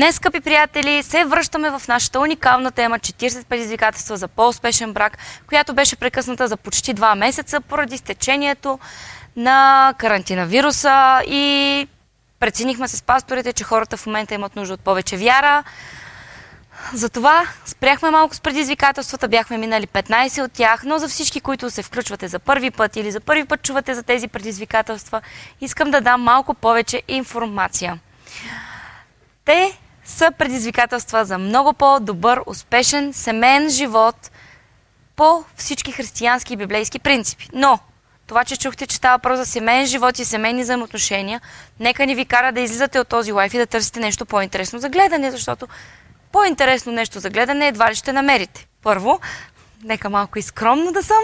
Днес, скъпи приятели, се връщаме в нашата уникална тема 40 предизвикателства за по-успешен брак, която беше прекъсната за почти два месеца поради стечението на карантина вируса и преценихме с пасторите, че хората в момента имат нужда от повече вяра. Затова спряхме малко с предизвикателствата, бяхме минали 15 от тях, но за всички, които се включвате за първи път или за първи път чувате за тези предизвикателства, искам да дам малко повече информация. Те са предизвикателства за много по-добър, успешен, семейен живот по всички християнски и библейски принципи. Но това, че чухте, че става въпрос за семейен живот и семейни взаимоотношения, нека ни ви кара да излизате от този лайф и да търсите нещо по-интересно за гледане, защото по-интересно нещо за гледане едва ли ще намерите. Първо, нека малко и скромно да съм.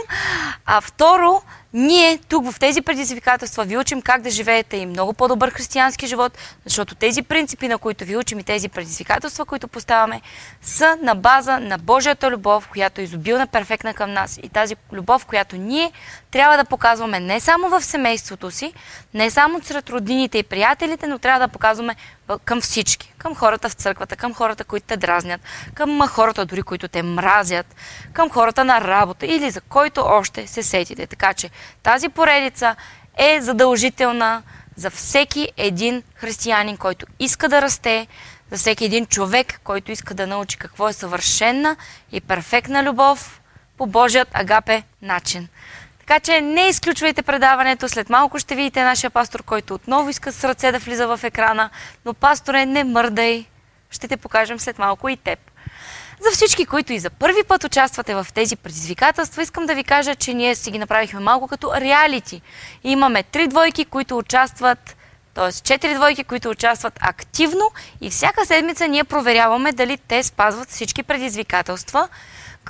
А второ, ние тук в тези предизвикателства ви учим как да живеете и много по-добър християнски живот, защото тези принципи, на които ви учим и тези предизвикателства, които поставяме, са на база на Божията любов, която е изобилна, перфектна към нас и тази любов, която ние трябва да показваме не само в семейството си, не само сред роднините и приятелите, но трябва да показваме към всички. Към хората в църквата, към хората, които те дразнят, към хората дори, които те мразят, към хората на работа или за който още се сетите. Така че тази поредица е задължителна за всеки един християнин, който иска да расте, за всеки един човек, който иска да научи какво е съвършена и перфектна любов по Божият агапе начин. Така че не изключвайте предаването. След малко ще видите нашия пастор, който отново иска с ръце да влиза в екрана. Но пасторе, не мърдай. Ще те покажем след малко и теб. За всички, които и за първи път участвате в тези предизвикателства, искам да ви кажа, че ние си ги направихме малко като реалити. Имаме три двойки, които участват, т.е. четири двойки, които участват активно и всяка седмица ние проверяваме дали те спазват всички предизвикателства,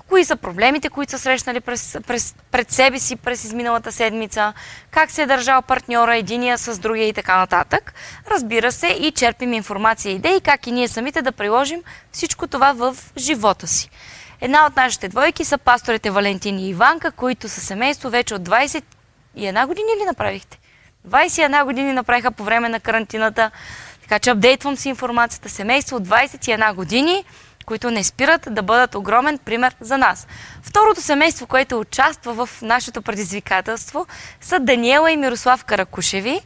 кои са проблемите, които са срещнали през, през, пред себе си през изминалата седмица, как се е държал партньора единия с другия и така нататък. Разбира се, и черпим информация и идеи, как и ние самите да приложим всичко това в живота си. Една от нашите двойки са пасторите Валентин и Иванка, които са семейство вече от 21 години ли направихте? 21 години направиха по време на карантината, така че апдейтвам си информацията. Семейство от 21 години – които не спират да бъдат огромен пример за нас. Второто семейство, което участва в нашето предизвикателство, са Даниела и Мирослав Каракушеви,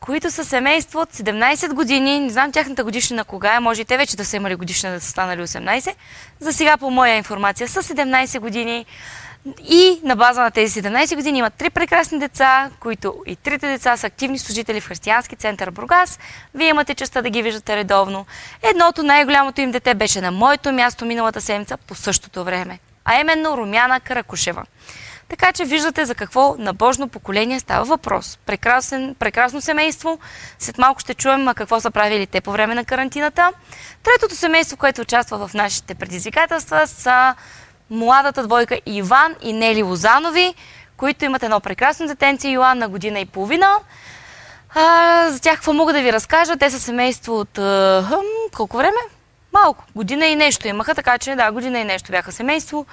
които са семейство от 17 години. Не знам тяхната годишна кога е, може и те вече да са имали годишна да са станали 18. За сега, по моя информация, са 17 години. И на база на тези 17 години имат три прекрасни деца, които и трите деца са активни служители в Християнски център Бургас. Вие имате честа да ги виждате редовно. Едното, най-голямото им дете, беше на моето място миналата седмица по същото време, а именно Румяна Каракушева. Така че виждате за какво набожно поколение става въпрос. Прекрасен, прекрасно семейство. След малко ще чуем какво са правили те по време на карантината. Третото семейство, което участва в нашите предизвикателства, са младата двойка Иван и Нели Лозанови, които имат едно прекрасно детенце Йоан на година и половина. А, за тях какво мога да ви разкажа? Те са семейство от а, хъм, колко време? Малко. Година и нещо имаха, така че да, година и нещо бяха семейство.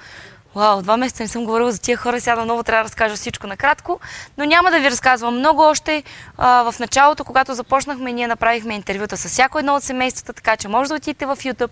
Вау, два месеца не съм говорила за тия хора, сега много трябва да разкажа всичко накратко, но няма да ви разказвам много още. А, в началото, когато започнахме, ние направихме интервюта с всяко едно от семействата, така че може да отидете в YouTube,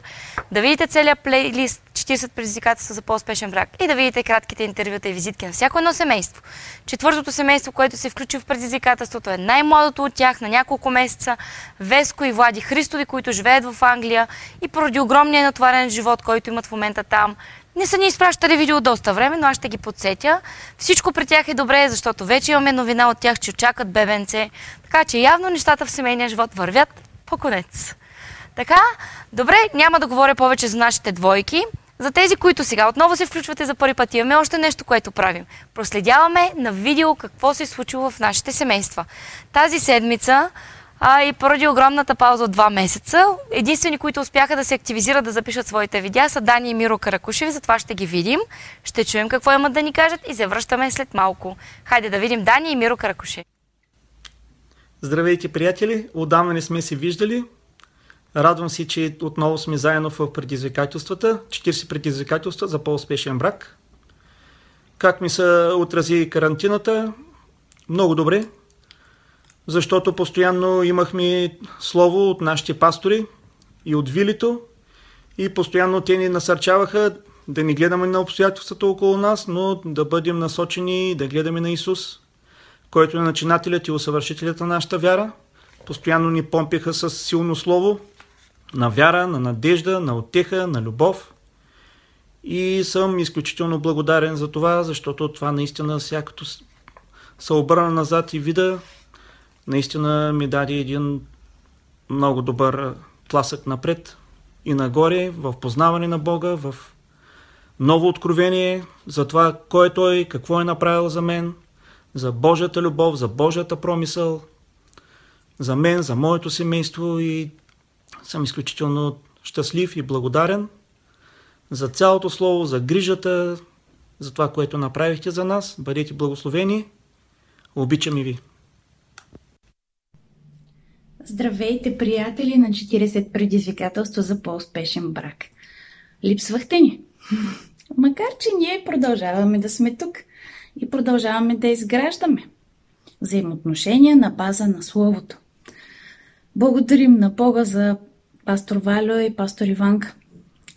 да видите целият плейлист 40 предизвикателства за по-успешен брак и да видите кратките интервюта и визитки на всяко едно семейство. Четвъртото семейство, което се включи в предизвикателството е най-младото от тях на няколко месеца, Веско и Влади Христови, които живеят в Англия и поради огромния натварен живот, който имат в момента там, не са ни изпращали видео доста време, но аз ще ги подсетя. Всичко при тях е добре, защото вече имаме новина от тях, че очакат бебенце. Така че явно нещата в семейния живот вървят по конец. Така, добре, няма да говоря повече за нашите двойки. За тези, които сега отново се включвате за първи път, имаме още нещо, което правим. Проследяваме на видео какво се е случило в нашите семейства. Тази седмица а, и поради огромната пауза от два месеца, единствени, които успяха да се активизират да запишат своите видеа са Дани и Миро Каракушеви, затова ще ги видим, ще чуем какво имат да ни кажат и се връщаме след малко. Хайде да видим Дани и Миро Каракушеви. Здравейте, приятели! Отдавна не сме се виждали. Радвам се, че отново сме заедно в предизвикателствата. 40 предизвикателства за по-успешен брак. Как ми се отрази карантината? Много добре защото постоянно имахме слово от нашите пастори, и от вилито и постоянно те ни насърчаваха да не гледаме на обстоятелствата около нас, но да бъдем насочени да гледаме на Исус, който е начинателят и усъвършителят на нашата вяра. Постоянно ни помпиха с силно слово на вяра, на надежда, на отеха, на любов. И съм изключително благодарен за това, защото това наистина всякото се обърна назад и вида, наистина ми даде един много добър тласък напред и нагоре в познаване на Бога, в ново откровение за това кой е Той, какво е направил за мен, за Божията любов, за Божията промисъл, за мен, за моето семейство и съм изключително щастлив и благодарен за цялото слово, за грижата, за това, което направихте за нас. Бъдете благословени. Обичам и ви. Здравейте, приятели на 40 предизвикателства за по-успешен брак. Липсвахте ни. Макар, че ние продължаваме да сме тук и продължаваме да изграждаме взаимоотношения на база на Словото. Благодарим на Бога за пастор Валю и пастор Иванка,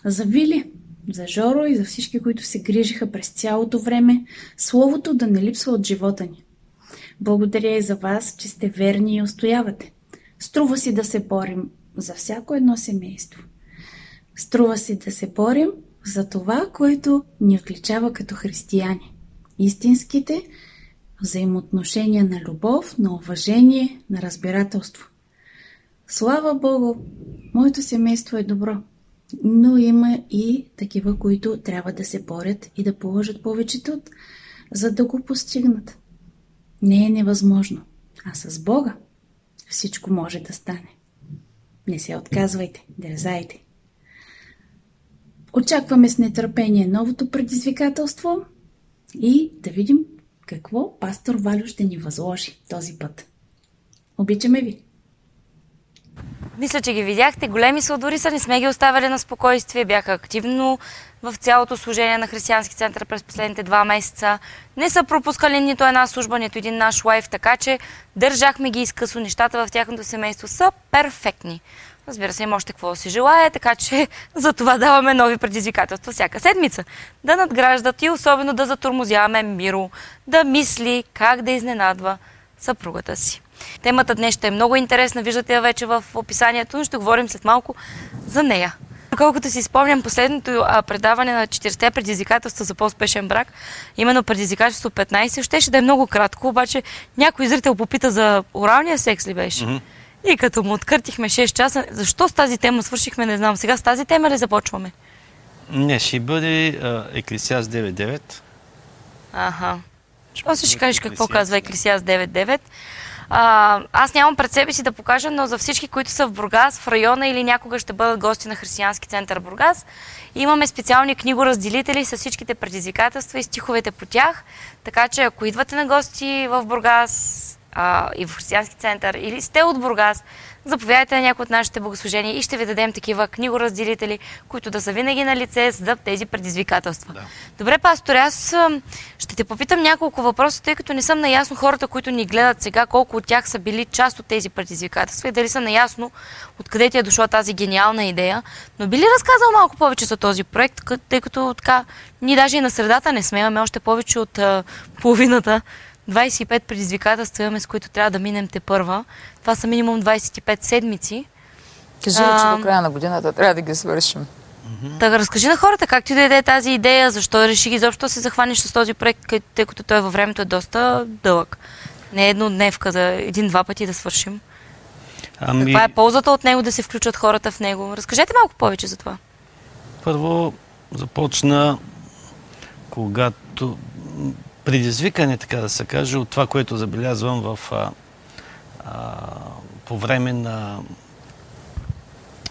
за Вили, за Жоро и за всички, които се грижиха през цялото време Словото да не липсва от живота ни. Благодаря и за вас, че сте верни и устоявате. Струва си да се борим за всяко едно семейство. Струва си да се борим за това, което ни отличава като християни. Истинските взаимоотношения на любов, на уважение, на разбирателство. Слава Богу, моето семейство е добро, но има и такива, които трябва да се борят и да положат повече труд, за да го постигнат. Не е невъзможно, а с Бога всичко може да стане. Не се отказвайте, дързайте. Очакваме с нетърпение новото предизвикателство и да видим какво пастор Валю ще ни възложи този път. Обичаме ви! Мисля, че ги видяхте. Големи са са, не сме ги оставили на спокойствие. Бяха активно в цялото служение на Християнски център през последните два месеца. Не са пропускали нито една служба, нито един наш лайф, така че държахме ги изкъсо. Нещата в тяхното семейство са перфектни. Разбира се, има още какво си желая, така че за това даваме нови предизвикателства всяка седмица. Да надграждат и особено да затормозяваме Миро, да мисли как да изненадва съпругата си. Темата днес ще е много интересна, виждате я вече в описанието, но ще говорим след малко за нея. Колкото си спомням последното предаване на 40-те предизвикателства за по-успешен брак, именно предизвикателство 15, щеше да е много кратко, обаче някой зрител попита за оралния секс ли беше. Mm-hmm. И като му откъртихме 6 часа, защо с тази тема свършихме, не знам. Сега с тази тема ли започваме? Не, ще бъде Еклисиас 9.9. Аха. После ще кажеш какво казва Еклисиас 9.9. Аз нямам пред себе си да покажа, но за всички, които са в Бургас, в района или някога ще бъдат гости на Християнски център Бургас, имаме специални книгоразделители с всичките предизвикателства и стиховете по тях. Така че ако идвате на гости в Бургас а, и в Християнски център или сте от Бургас, заповядайте на някои от нашите богослужения и ще ви дадем такива книгоразделители, които да са винаги на лице за тези предизвикателства. Да. Добре, пастор, аз ще те попитам няколко въпроса, тъй като не съм наясно хората, които ни гледат сега, колко от тях са били част от тези предизвикателства и дали са наясно откъде ти е дошла тази гениална идея. Но би ли разказал малко повече за този проект, тъй като така, ние даже и на средата не сме, имаме още повече от а, половината 25 предизвикателства имаме, с които трябва да минем те първа. Това са минимум 25 седмици. Кажи а, че до края на годината трябва да ги свършим. Така, разкажи на хората как ти даде тази идея, защо реши ги изобщо да се захванеш с този проект, тъй като той във времето е доста дълъг. Не е едно дневка за един-два пъти да свършим. Ами... Каква е ползата от него да се включат хората в него? Разкажете малко повече за това. Първо започна, когато предизвикане, така да се каже, от това, което забелязвам в, а, а, по време на...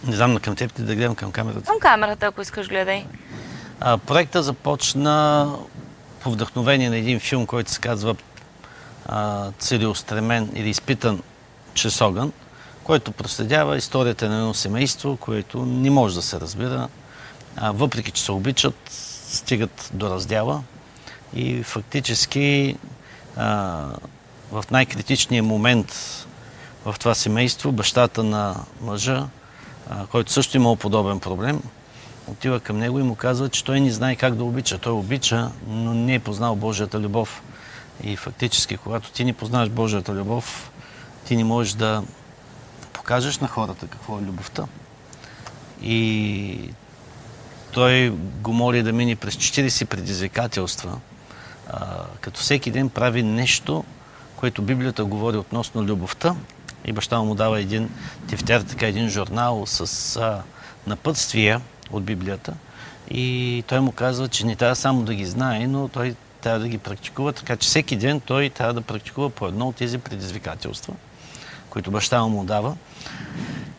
Не знам на към теб да гледам към камерата. Към камерата, ако искаш, гледай. А, проекта започна по вдъхновение на един филм, който се казва а, Целеустремен или изпитан чрез огън, който проследява историята на едно семейство, което не може да се разбира, а, въпреки че се обичат, стигат до раздяла и фактически а, в най-критичния момент в това семейство бащата на мъжа а, който също имал подобен проблем, отива към него и му казва, че той не знае как да обича. Той обича, но не е познал Божията любов. И фактически, когато ти не познаваш Божията любов, ти не можеш да покажеш на хората какво е любовта. И той го моли да мине през 40 предизвикателства, като всеки ден прави нещо, което Библията говори относно любовта. И баща му дава един тефтер, така един журнал с а, напътствия от Библията. И той му казва, че не трябва само да ги знае, но той трябва да ги практикува, така че всеки ден той трябва да практикува по едно от тези предизвикателства, които баща му дава.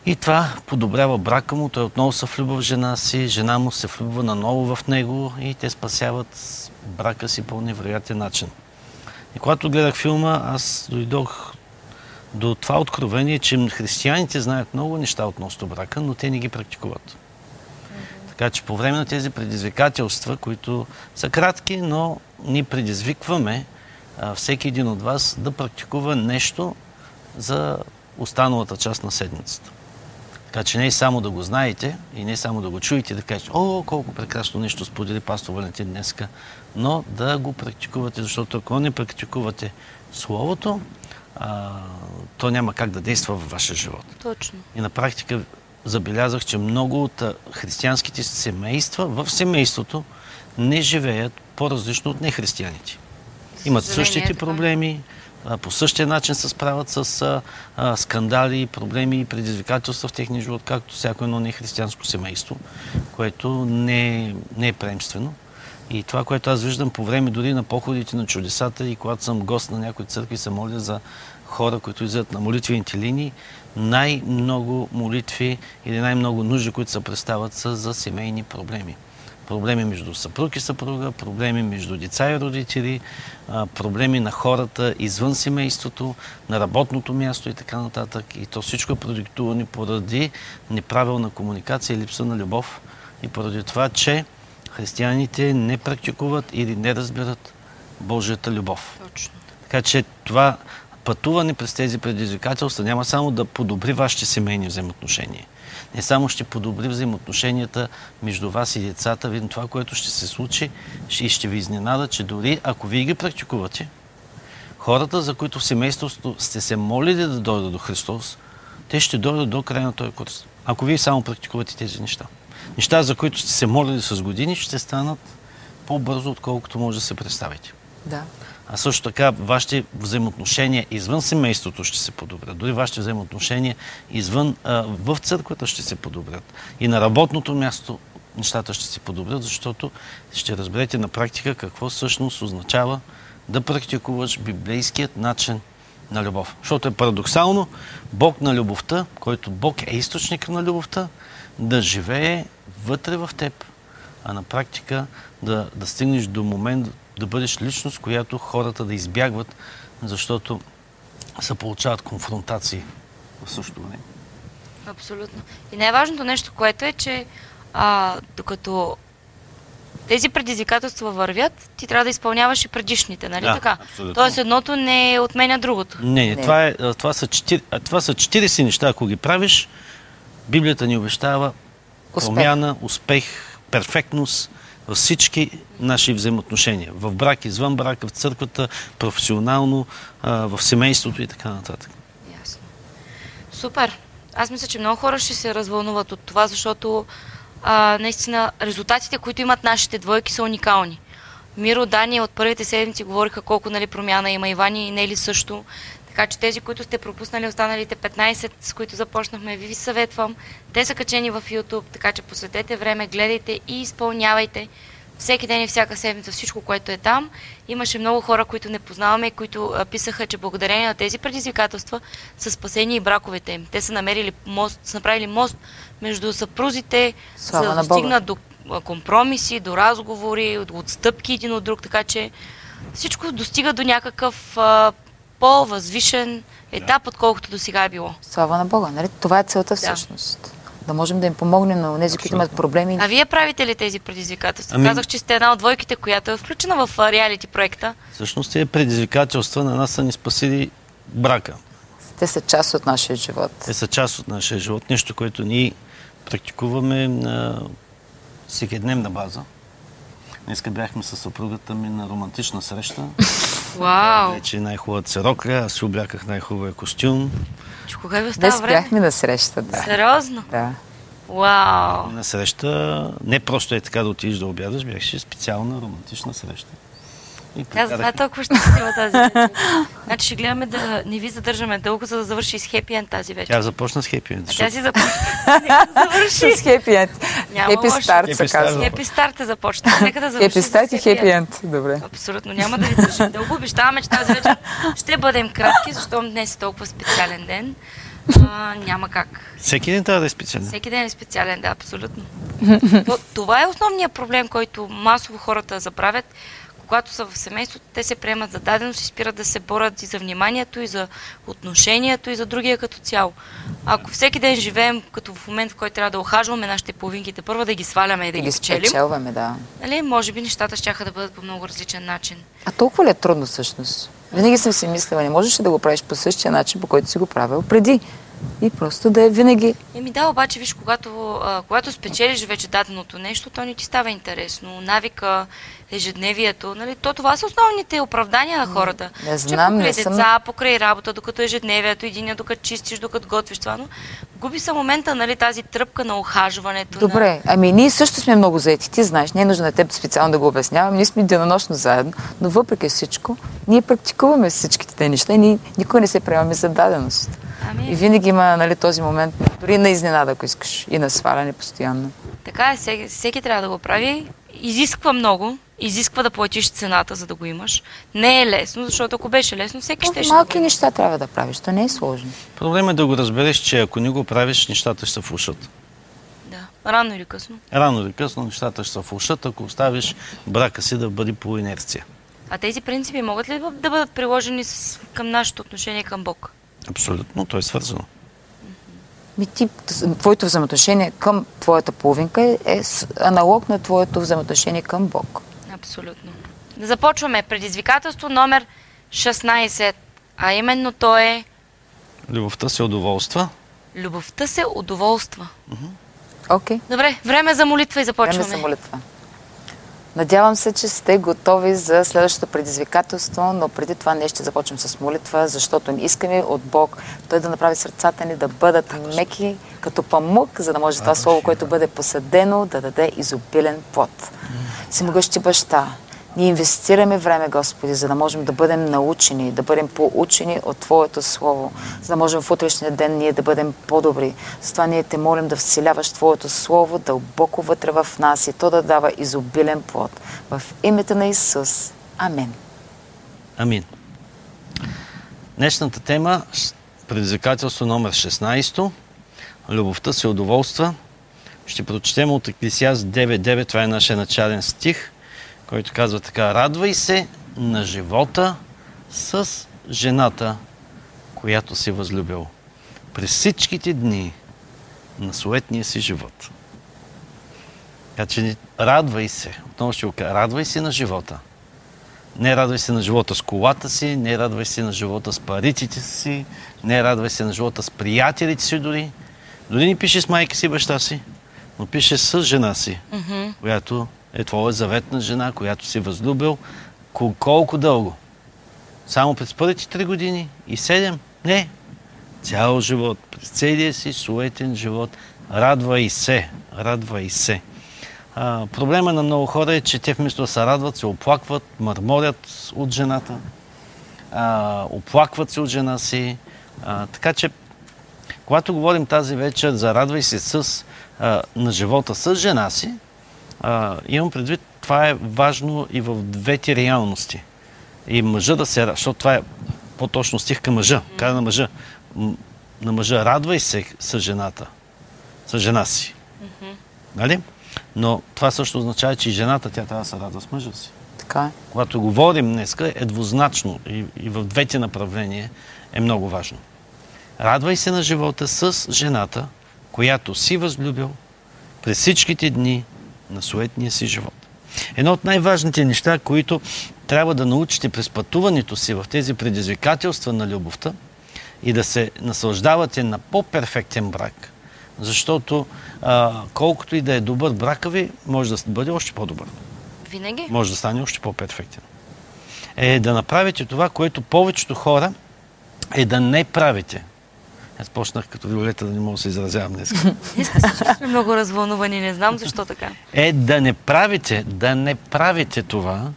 И това подобрява брака му, той отново се влюбва в жена си, жена му се влюбва наново в него и те спасяват брака си по невероятен начин. И когато гледах филма, аз дойдох до това откровение, че християните знаят много неща относно брака, но те не ги практикуват. Така че по време на тези предизвикателства, които са кратки, но ни предизвикваме а, всеки един от вас да практикува нещо за останалата част на седмицата. Така че не е само да го знаете и не е само да го чуете, да кажете, о, колко прекрасно нещо сподели пастор Валентин днеска, но да го практикувате, защото ако не практикувате Словото, а, то няма как да действа във вашия живот. Точно. И на практика забелязах, че много от християнските семейства в семейството не живеят по-различно от нехристияните. Имат същите така. проблеми, по същия начин се справят с скандали, проблеми и предизвикателства в техния живот, както всяко едно нехристиянско семейство, което не, е, не е преемствено. И това, което аз виждам по време дори на походите на чудесата и когато съм гост на някои църкви, се моля за хора, които излизат на молитвените линии, най-много молитви или най-много нужди, които се представят, са за семейни проблеми. Проблеми между съпруг и съпруга, проблеми между деца и родители, проблеми на хората извън семейството, на работното място и така нататък. И то всичко е продиктувано поради неправилна комуникация и липса на любов и поради това, че християните не практикуват или не разбират Божията любов. Точно. Така че това пътуване през тези предизвикателства няма само да подобри вашите семейни взаимоотношения. Не само ще подобри взаимоотношенията между вас и децата, видно това, което ще се случи и ще ви изненада, че дори ако вие ги практикувате, хората, за които в семейството сте се молили да дойдат до Христос, те ще дойдат до края на този курс. Ако вие само практикувате тези неща. Неща, за които сте се молили с години, ще станат по-бързо, отколкото може да се представите. Да. А също така, вашите взаимоотношения извън семейството ще се подобрят. Дори вашите взаимоотношения извън, а, в църквата ще се подобрят. И на работното място нещата ще се подобрят, защото ще разберете на практика какво всъщност означава да практикуваш библейският начин на любов. Защото е парадоксално Бог на любовта, който Бог е източник на любовта, да живее вътре в теб, а на практика да, да стигнеш до момент да бъдеш личност, която хората да избягват, защото се получават конфронтации в същото време. Абсолютно. И най-важното нещо, което е, че а, докато тези предизвикателства вървят, ти трябва да изпълняваш и предишните, нали Да, така? абсолютно. Тоест едното не отменя другото. Не, не. Това, е, това, са 40, а, това са 40 неща, ако ги правиш, Библията ни обещава Успех. промяна, успех, перфектност във всички наши взаимоотношения. В брак, извън брак, в църквата, професионално, в семейството и така нататък. Ясно. Супер. Аз мисля, че много хора ще се развълнуват от това, защото а, наистина резултатите, които имат нашите двойки са уникални. Миро, Дани от първите седмици говориха колко нали, промяна има Ивани и Нели също. Така че тези, които сте пропуснали останалите 15, с които започнахме, ви ви съветвам. Те са качени в YouTube, така че посветете време, гледайте и изпълнявайте всеки ден и всяка седмица всичко, което е там. Имаше много хора, които не познаваме, които писаха, че благодарение на тези предизвикателства са спасени и браковете им. Те са намерили мост, са направили мост между съпрузите, Слава за да Бога. стигнат до компромиси, до разговори, от отстъпки един от друг, така че всичко достига до някакъв а, по-възвишен етап, отколкото до сега е било. Слава на Бога, нали? Това е целта всъщност. Да можем да им помогнем на тези, които имат проблеми. А вие правите ли тези предизвикателства? Ами- Казах, че сте една от двойките, която е включена в реалити проекта. Всъщност тези предизвикателства на нас са ни спасили брака. Те са част от нашия живот. Те са част от нашия живот. Нещо, което ние практикуваме на всекидневна база. Днеска бяхме с съпругата ми на романтична среща. Вау! Вече най-хубавата се рокля, аз си обляках най-хубавия костюм. Че кога ви остава Днес време? на среща, да. Сериозно? да. Вау! На среща, не просто е така да отидеш да обядаш, бяхше специална романтична среща. Тя затова е толкова щастлива тази вечер. Значи ще гледаме да не ви задържаме дълго, за да завърши с хепи енд тази вечер. Тя започна с хепи. А тя си започна. Завърши. С хепи енд. Няма Хепи старт се казва. Хепи старт е започна. Нека да завърши Хепи старт и хепи енд. Добре. Абсолютно. Няма да ви държим дълго. Обещаваме, че тази вечер ще бъдем кратки, защото днес е толкова специален ден. А, няма как. Всеки ден трябва да е специален. Всеки ден е специален, да, абсолютно. То, това е основният проблем, който масово хората забравят. Когато са в семейството, те се приемат за даденост и спират да се борят и за вниманието, и за отношението, и за другия като цяло. Ако всеки ден живеем като в момент, в който трябва да охажваме нашите половинките, първо да ги сваляме и да Да ги ги печелим, спечелваме, да. нали, може би нещата ще да бъдат по много различен начин. А толкова ли е трудно всъщност? Винаги съм си мислила, не можеш ли да го правиш по същия начин, по който си го правил преди. И просто да е винаги. Еми да, обаче виж, когато, а, когато спечелиш вече даденото нещо, то не ти става интересно. Навика, ежедневието, нали? То това са основните оправдания на хората. не Че знам, покрай не съм- деца, покрай работа, докато ежедневието, един докато чистиш, докато готвиш това, но губи се момента, нали, тази тръпка на охажването. На... Добре, ами ние също сме много заети. Ти знаеш, не е нужно на теб специално да го обяснявам. Ние сме денонощно заедно, но въпреки всичко, ние практикуваме всичките те неща и ние никога не се приемаме за даденост. Ами, И винаги има нали, този момент, дори на изненада, ако искаш, и на сваляне постоянно. Така е, всеки, всеки трябва да го прави. Изисква много, изисква да платиш цената, за да го имаш. Не е лесно, защото ако беше лесно, всеки ще Малки неща трябва да правиш, то не е сложно. Проблемът е да го разбереш, че ако не го правиш, нещата ще се влушат. Да, рано или късно. Рано или късно нещата ще се влушат, ако оставиш брака си да бъде по инерция. А тези принципи могат ли да бъдат приложени с, към нашето отношение към Бог? Абсолютно, то е свързано. Ми ти, твоето взаимоотношение към твоята половинка е, е аналог на твоето взаимоотношение към Бог. Абсолютно. Да започваме. Предизвикателство номер 16, а именно то е Любовта се удоволства. любовта се удоволства. Окей, Добре, време за молитва и време започваме. за молитва. Надявам се, че сте готови за следващото предизвикателство, но преди това не ще започнем с молитва, защото искаме от Бог Той да направи сърцата ни да бъдат меки като памук, за да може това слово, което бъде посадено, да даде изобилен плод. Всемогъщи баща, ние инвестираме време, Господи, за да можем да бъдем научени, да бъдем поучени от Твоето Слово, за да можем в утрешния ден ние да бъдем по-добри. Затова ние те молим да вселяваш Твоето Слово дълбоко вътре в нас и то да дава изобилен плод. В името на Исус. Амин. Амин. Днешната тема предизвикателство номер 16. Любовта се удоволства. Ще прочетем от Еклисиас 9.9. Това е нашия начален стих, който казва така. Радвай се на живота с жената, която си възлюбил. През всичките дни на суетния си живот. Така че радвай се. Отново ще го кажа. Радвай се на живота. Не радвай се на живота с колата си, не радвай се на живота с париците си, не радвай се на живота с приятелите си дори. Дори не пише с майка си, баща си, но пише с жена си, която е твоя заветна жена, която си възлюбил. Кол- Колко дълго? Само през първите три години и седем? Не. Цял живот, през целия си суетен живот. Радвай се, радвай се. А, проблема на много хора е, че те вместо да се радват, се оплакват, мърморят от жената, а, оплакват се от жена си. А, така че, когато говорим тази вечер за радвай се с, а, на живота с жена си, а, имам предвид, това е важно и в двете реалности. И мъжа да се радва, защото това е по-точно стих към мъжа. Каза на мъжа, на мъжа радвай се с жената, с жена си. Нали? Но това също означава, че и жената тя трябва да се радва с мъжа си. Така е. Когато говорим днеска, е двузначно и, и в двете направления е много важно. Радвай се на живота с жената, която си възлюбил през всичките дни на суетния си живот. Едно от най-важните неща, които трябва да научите през пътуването си в тези предизвикателства на любовта, и да се наслаждавате на по-перфектен брак. Защото а, колкото и да е добър брака ви, може да бъде още по-добър. Винаги? Може да стане още по-перфектен. Е да направите това, което повечето хора е да не правите. Аз почнах като Виолета да не мога да се изразявам днес. Сме много развълнувани, не знам защо така. Е да не правите, да не правите това,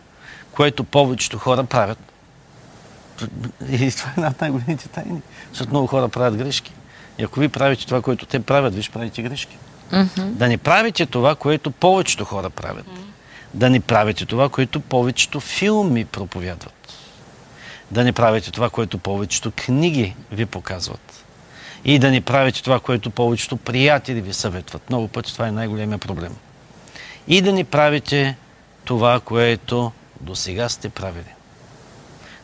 което повечето хора правят. И това е една от най-големите тайни. Защото много хора правят грешки. И ако ви правите това, което те правят, виж правите грешки. Да не правите това, което повечето хора правят. Да не правите това, което повечето филми проповядват. Да не правите това, което повечето книги ви показват. И да не правите това, което повечето приятели ви съветват. Много пъти това е най-големия проблем. И да не правите това, което до сега сте правили.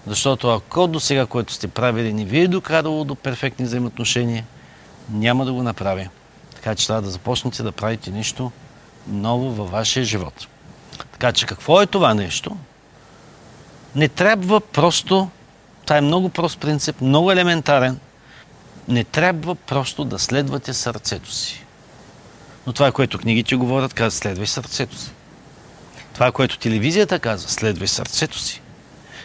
Защото ако до сега, което сте правили, не ви е докарало до перфектни взаимоотношения, няма да го направи. Така че трябва да започнете да правите нещо ново във вашия живот. Така че какво е това нещо? Не трябва просто, това е много прост принцип, много елементарен, не трябва просто да следвате сърцето си. Но това, което книгите говорят, казват, следвай сърцето си. Това, което телевизията казва, следвай сърцето си.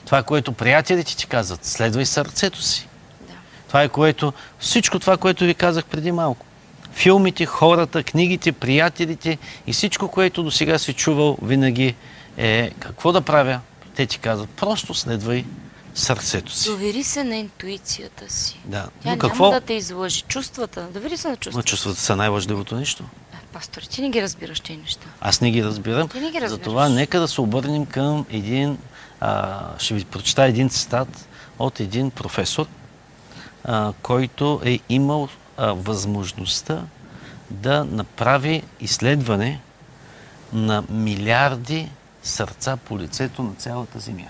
Това, което приятелите ти казват, следвай сърцето си. Да. Това е което, всичко това, което ви казах преди малко. Филмите, хората, книгите, приятелите и всичко, което до сега си чувал, винаги е какво да правя. Те ти казват, просто следвай сърцето си. Довери се на интуицията си. Да. Тя Но какво? няма да те излъжи. Чувствата. Довери се на Но чувствата. чувствата са най-важливото нещо. Е, Пастор, ти не ги разбираш тези неща. Аз не ги разбирам. Ти не ги разбираш. Затова нека да се обърнем към един, а, ще ви прочета един цитат от един професор, а, който е имал а, възможността да направи изследване на милиарди сърца по лицето на цялата Земя.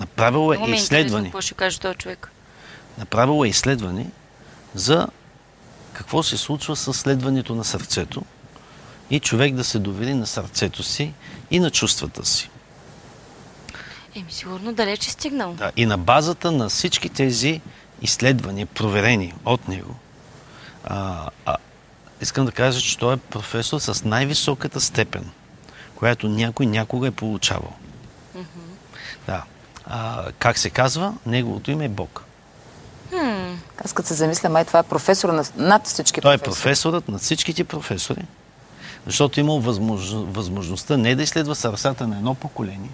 Вау. Направил Много е е изследване. какво ще каже този човек. Направил е изследване за какво се случва с следването на сърцето и човек да се довери на сърцето си и на чувствата си. Еми, сигурно далеч е стигнал. Да, и на базата на всички тези изследвания, проверени от него, а, а, искам да кажа, че той е професор с най-високата степен, която някой някога е получавал. Да. А, как се казва? Неговото име е Бог. Хм, Аз като се замисля, май това е професор на, над всички Той е професори. професорът на всичките професори, защото е имал възмож... възможността не да изследва сърцата на едно поколение,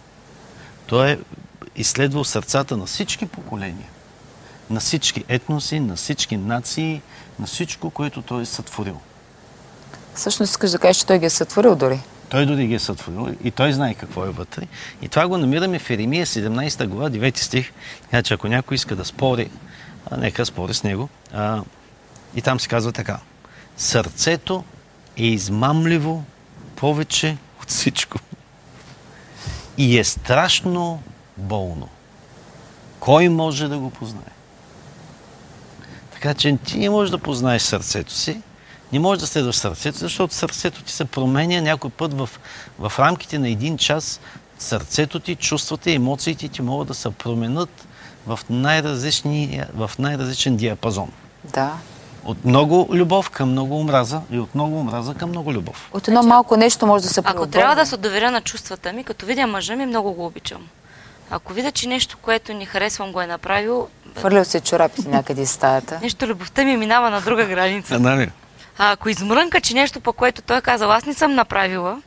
той е изследвал сърцата на всички поколения, на всички етноси, на всички нации, на всичко, което той е сътворил. Всъщност искаш да кажеш, че той ги е сътворил дори. Той дори ги е сътворил и той знае какво е вътре. И това го намираме в Еремия 17 глава, 9 стих. Така ако някой иска да спори, нека спори с него. А, и там се казва така. Сърцето е измамливо повече от всичко. И е страшно болно. Кой може да го познае? Така че ти не можеш да познаеш сърцето си, не можеш да следваш сърцето, защото сърцето ти се променя някой път в, в рамките на един час. Сърцето ти, чувствата и емоциите ти могат да се променят в, най-различни, в най-различен диапазон. Да. От много любов към много омраза и от много омраза към много любов. От едно малко нещо може да се Ако преобърне. трябва да се доверя на чувствата ми, като видя мъжа ми, много го обичам. Ако видя, че нещо, което не харесвам, го е направил, Хвърлял се чорапите някъде из стаята. нещо любовта ми минава на друга граница. нали? А ако измрънка, че нещо, по което той е казал, аз не съм направила,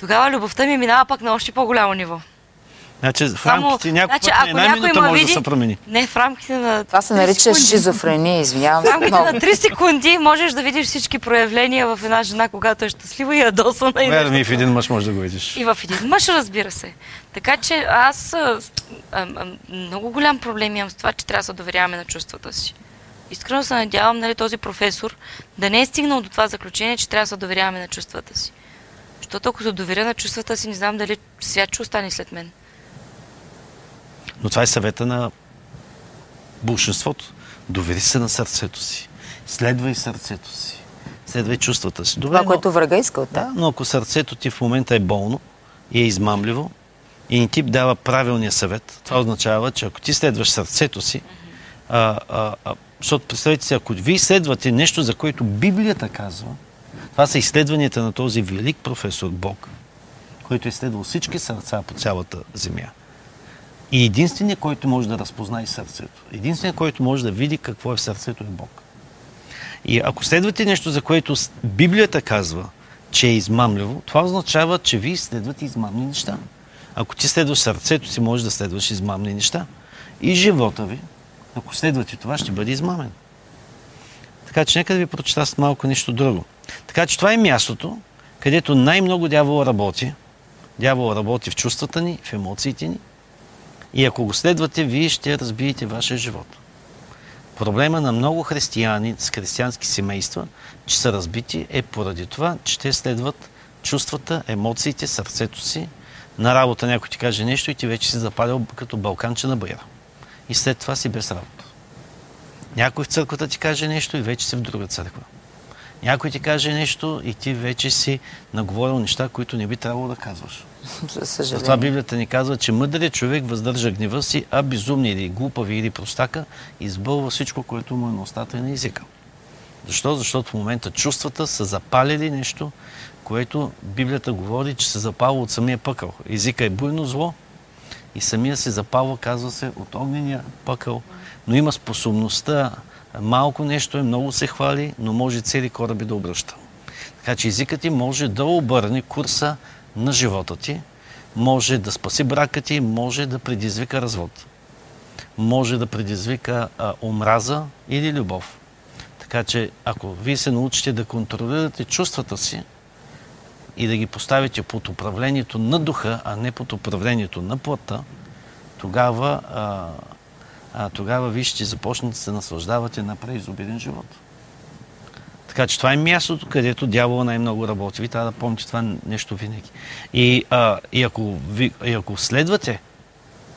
тогава любовта ми минава пък на още по-голямо ниво. Значи в Само- рамките някой значи, път една някой минута може види- да се промени. Не, в рамките на Това се 3 нарича секунди. шизофрения, извинявам В се рамките много. на 3 секунди можеш да видиш всички проявления в една жена, когато е щастлива и ядосана. И, Вярно, и нещо. в един мъж може да го видиш. и в един мъж, разбира се. Така че аз а, а, а, много голям проблем имам с това, че трябва да се доверяваме на чувствата си. Искрено се надявам нали, този професор да не е стигнал до това заключение, че трябва да се доверяваме на чувствата си. Защото ако се доверя на чувствата си, не знам дали свят ще остане след мен. Но това е съвета на большинството. Довери се на сърцето си. Следвай сърцето си. Следвай чувствата си. Добре, Това, което врага иска от теб. Да, но ако сърцето ти в момента е болно и е измамливо и не ти дава правилния съвет, това означава, че ако ти следваш сърцето си, а, а, а, защото представете си, ако вие следвате нещо, за което Библията казва, това са изследванията на този велик професор Бог, който е изследвал всички сърца по цялата земя. И единственият, който може да разпознае сърцето, единственият, който може да види какво е в сърцето е Бог. И ако следвате нещо, за което Библията казва, че е измамливо, това означава, че вие следвате измамни неща. Ако ти следваш сърцето си, можеш да следваш измамни неща. И живота ви, ако следвате това, ще бъде измамен. Така че нека да ви прочета с малко нещо друго. Така че това е мястото, където най-много дявол работи. Дявол работи в чувствата ни, в емоциите ни. И ако го следвате, вие ще разбиете вашия живот. Проблема на много християни с християнски семейства, че са разбити, е поради това, че те следват чувствата, емоциите, сърцето си. На работа някой ти каже нещо и ти вече си запалил като балканче на бира. И след това си без работа. Някой в църквата ти каже нещо и вече си в друга църква. Някой ти каже нещо и ти вече си наговорил неща, които не би трябвало да казваш. За съжаление. Затова Библията ни казва, че мъдрият човек въздържа гнева си, а безумни или глупави или простака избълва всичко, което му е на устата и на езика. Защо? Защото в момента чувствата са запалили нещо, което Библията говори, че се запалва от самия пъкъл. Езика е буйно зло и самия се запалва, казва се, от огнения пъкъл, но има способността, малко нещо е, много се хвали, но може цели кораби да обръща. Така че езикът ти може да обърне курса на живота ти, може да спаси брака ти, може да предизвика развод. Може да предизвика а, омраза или любов. Така че, ако вие се научите да контролирате чувствата си и да ги поставите под управлението на духа, а не под управлението на плътта, тогава, а, а, тогава вие ще започнете да се наслаждавате на преизобилен живот. Така че това е мястото, където дявола най-много работи. Ви трябва да помните това нещо винаги. И, а, и, ако, ви, и ако следвате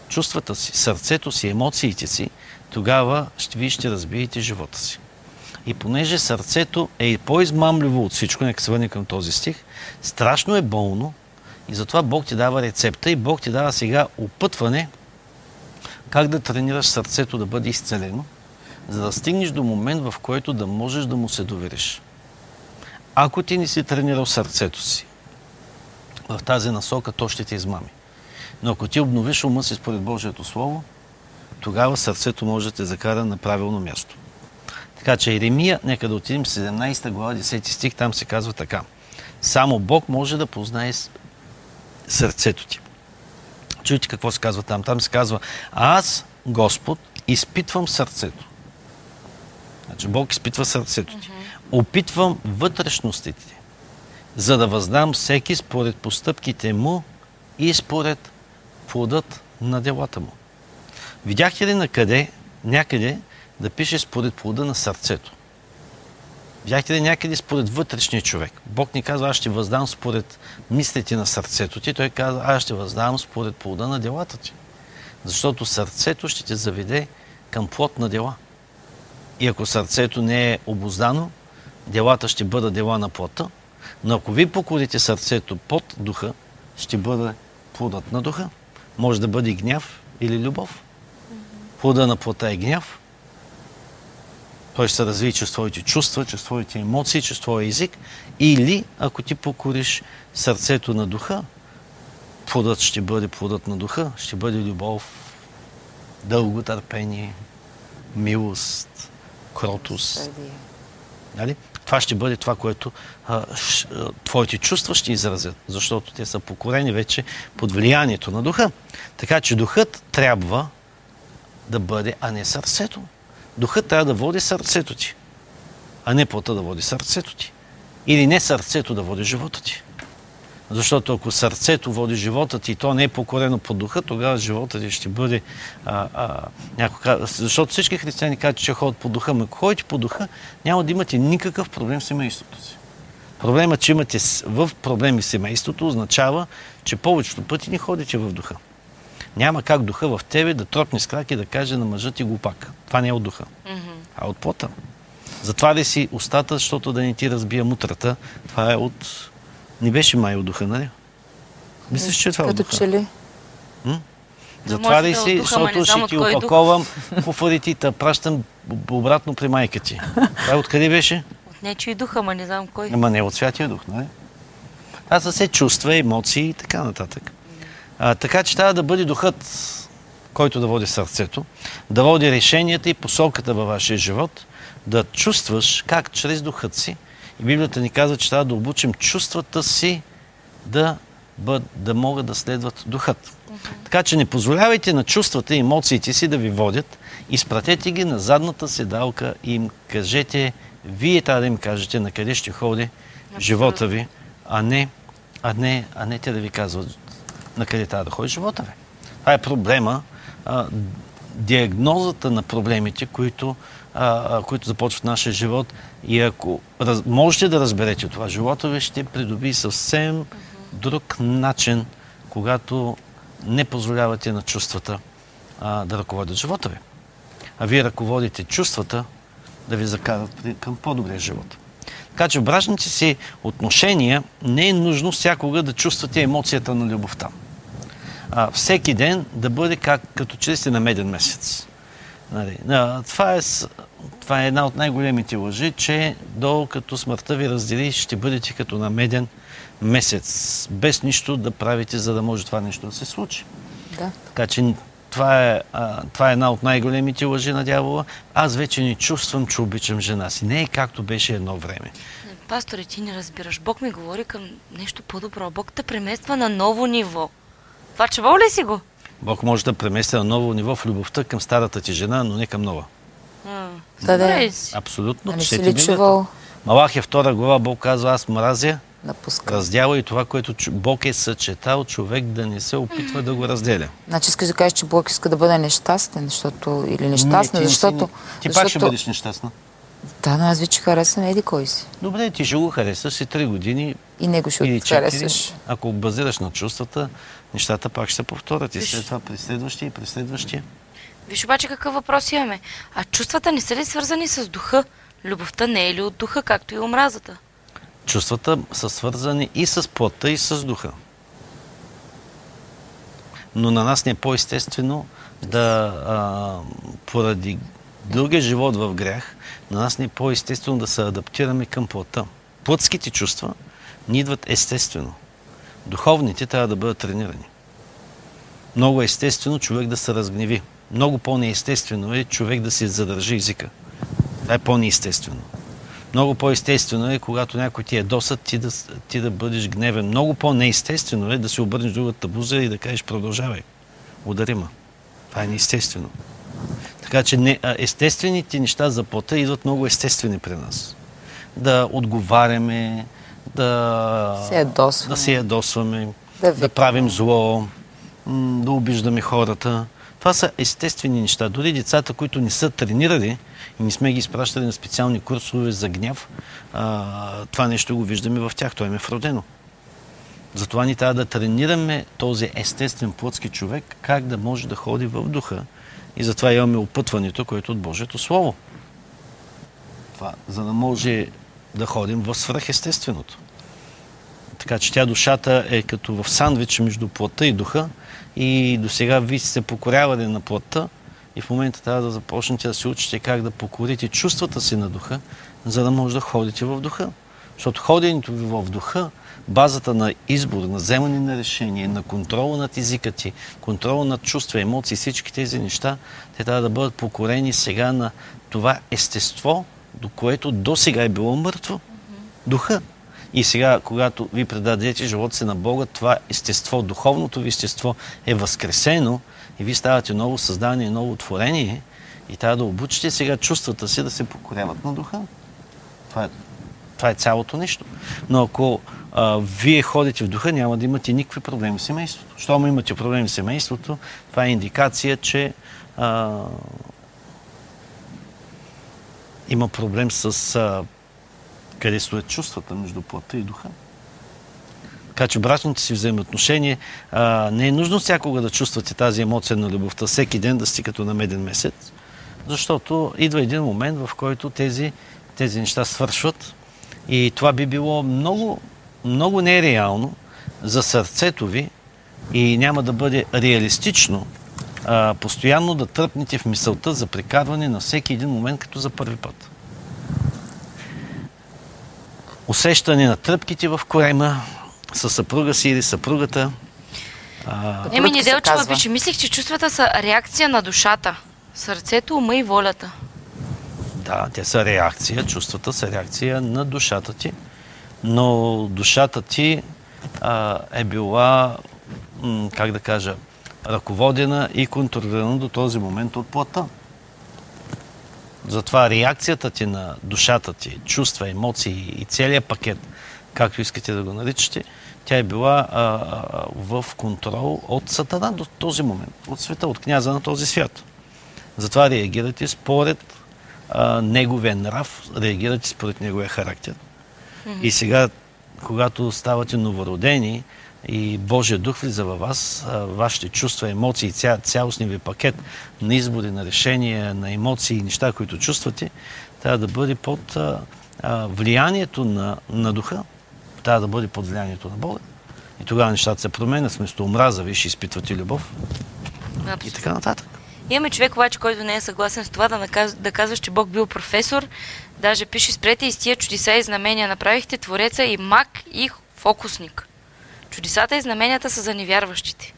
чувствата си, сърцето си, емоциите си, тогава ще, вие ще разбиете живота си. И понеже сърцето е по-измамливо от всичко, нека се върне към този стих, страшно е болно и затова Бог ти дава рецепта и Бог ти дава сега опътване как да тренираш сърцето да бъде изцелено, за да стигнеш до момент, в който да можеш да му се довериш. Ако ти не си тренирал сърцето си в тази насока, то ще те измами. Но ако ти обновиш ума си според Божието Слово, тогава сърцето може да те закара на правилно място. Така че Еремия, нека да отидем 17 глава, 10 стих, там се казва така. Само Бог може да познае сърцето ти. Чуйте какво се казва там. Там се казва, аз, Господ, изпитвам сърцето. Значи Бог изпитва сърцето ти. Опитвам вътрешностите ти, за да въздам всеки според постъпките му и според плодът на делата му. Видяхте ли на къде, някъде, да пише според плода на сърцето? Видяхте ли някъде според вътрешния човек? Бог ни казва, аз ще въздам според мислите на сърцето ти. Той казва, аз ще въздам според плода на делата ти. Защото сърцето ще те заведе към плод на дела. И ако сърцето не е обоздано, делата ще бъдат дела на плота. Но ако ви покорите сърцето под духа, ще бъде плодът на духа. Може да бъде гняв или любов. Плода на плота е гняв. Той ще се развие чрез твоите чувства, чрез твоите емоции, чрез твоя език. Или, ако ти покориш сърцето на духа, плодът ще бъде плодът на духа, ще бъде любов, дълго търпение, милост, кротост. Нали? Това ще бъде това, което а, ш, а, твоите чувства ще изразят, защото те са покорени вече под влиянието на духа. Така че духът трябва да бъде, а не сърцето. Духът трябва да води сърцето ти, а не плота да води сърцето ти. Или не сърцето да води живота ти. Защото ако сърцето води живота ти и то не е покорено по духа, тогава живота ти ще бъде... А, а, някой, защото всички християни казват, че ходят по духа. Но ако ходите по духа, няма да имате никакъв проблем с семейството си. Проблемът, че имате в проблеми семейството, означава, че повечето пъти не ходите в духа. Няма как духа в тебе да тропне с крак и да каже на мъжа ти глупак. Това не е от духа, mm-hmm. а от плота. Затова ли си устата, защото да не ти разбия мутрата, това е от... Не беше май от духа, нали? Мислиш, че е това е от Като духа? че ли? Затваряй да е си, защото ще ти опаковам куфарите, пращам обратно при майка ти. Това откъде беше? От нечи духа, ма не знам кой. Ама не от Святия Дух, нали? Това са се чувства, емоции и така нататък. А, така че трябва да бъде духът, който да води сърцето, да води решенията и посоката във вашия живот, да чувстваш как чрез духът си, и Библията ни казва, че трябва да обучим чувствата си да, бъд, да могат да следват духът. Така че не позволявайте на чувствата и емоциите си да ви водят, изпратете ги на задната седалка и им. Кажете, вие трябва да им кажете на къде ще ходи живота ви, а не, а не, а не те да ви казват на къде трябва да ходи живота ви. Това е проблема, а, диагнозата на проблемите, които, а, които започват нашия живот. И ако раз, можете да разберете това, живота ви ще придоби съвсем друг начин, когато не позволявате на чувствата а, да ръководят живота ви. А вие ръководите чувствата да ви закарат към по-добрия живот. Така че в брачните си отношения не е нужно всякога да чувствате емоцията на любовта. А, всеки ден да бъде как, като че сте на меден месец. Нали, а, това, е, това е една от най-големите лъжи, че докато смъртта ви раздели, ще бъдете като на меден месец, без нищо да правите, за да може това нещо да се случи. Да. Така че това е, а, това е една от най-големите лъжи на дявола. Аз вече не чувствам, че обичам жена си. Не е както беше едно време. Пасторе, ти не разбираш. Бог ми говори към нещо по-добро. Бог те премества на ново ниво. Това чувал ли си го? Бог може да премести на ново ниво в любовта към старата ти жена, но не към нова. А, Да, да. Абсолютно. Четете си ли чувал? Малахия втора глава Бог казва, аз мразя Напуска. раздяла и това, което Бог е съчетал, човек да не се опитва да го разделя. Значи искаш да кажеш, че Бог иска да бъде нещастен, защото... или нещастна, Не, ти не си- защото... Ти защото... пак ще бъдеш нещастна. Да, но аз вече харесвам еди кой си. Добре, ти ще го харесаш си 3 години И него ще или от 4. харесваш. Ако базираш на чувствата, нещата пак ще се повторят. И след това при следващия и при следващия. Виж обаче какъв въпрос имаме. А чувствата не са ли свързани с духа? Любовта не е ли от духа, както и омразата? Чувствата са свързани и с плътта, и с духа. Но на нас не е по-естествено да, а, поради дългия живот в грях, на нас не е по-естествено да се адаптираме към плътта. Плътските чувства ни идват естествено. Духовните трябва да бъдат тренирани. Много е естествено човек да се разгневи. Много по-неестествено е човек да си задържи езика. Това е по-неестествено. Много по-естествено е, когато някой ти е досад, ти да, ти да бъдеш гневен. Много по-неестествено е да си обърнеш другата буза и да кажеш продължавай. Удари ма. Това е неестествено. Така че не, естествените неща за плота идват много естествени при нас. Да отговаряме, да Се ядосваме. да се ядосваме, Да да, правим зло, да обиждаме хората. Това са естествени неща. Дори децата, които не са тренирали и не сме ги изпращали на специални курсове за гняв, а, това нещо го виждаме в тях. То им е вродено. Затова ни трябва да тренираме този естествен плътски човек, как да може да ходи в духа. И затова имаме опътването, което от Божието Слово. Това, за да може да ходим в свръхестественото. Така че тя душата е като в сандвич между плътта и духа. И до сега вие сте се покорявали на плътта и в момента трябва да започнете да се учите как да покорите чувствата си на духа, за да може да ходите в духа. Защото ходенето ви в духа, базата на избор, на вземане на решение, на контрола над езика ти, контрола над чувства, емоции, всички тези неща, те трябва да бъдат покорени сега на това естество, до което до сега е било мъртво. Духа. И сега, когато ви предадете живота си на Бога, това естество, духовното ви естество е възкресено и ви ставате ново създание, ново творение и трябва да обучите сега чувствата си да се покоряват на духа. Това е, това е цялото нещо. Но ако а, вие ходите в духа, няма да имате никакви проблеми в семейството. Щом имате проблеми в семейството, това е индикация, че а, има проблем с а, къде стоят чувствата между плътта и духа. Така че брачните си взаимоотношения не е нужно всякога да чувствате тази емоция на любовта, всеки ден да сте като на меден месец, защото идва един момент, в който тези, тези неща свършват и това би било много, много нереално за сърцето ви и няма да бъде реалистично а, постоянно да тръпнете в мисълта за прекарване на всеки един момент като за първи път. Усещане на тръпките в корема със съпруга си или съпругата. А, Еми, Неделчева пише, мислих, че чувствата са реакция на душата, сърцето, ума и волята. Да, те са реакция, чувствата са реакция на душата ти, но душата ти а, е била, м, как да кажа, ръководена и контролирана до този момент от плата. Затова реакцията ти на душата ти, чувства, емоции и целият пакет, както искате да го наричате, тя е била а, а, в контрол от сатана до този момент, от света, от княза на този свят. Затова реагирате според а, неговия нрав, реагирате според неговия характер. И сега, когато ставате новородени и Божия дух влиза във вас, вашите чувства, емоции, ця, цялостния ви пакет на избори, на решения, на емоции и неща, които чувствате, трябва да бъде под а, а, влиянието на, на духа, трябва да бъде под влиянието на Бога. И тогава нещата се променят, вместо омраза, вие ще изпитвате любов и Абсолютно. така нататък. Имаме човек обаче, който не е съгласен с това да, наказ... да казваш, че Бог бил професор. Даже пише, спрете и с тия чудеса и знамения. Направихте Твореца и мак и фокусник. Чудесата и знаменията са за невярващите.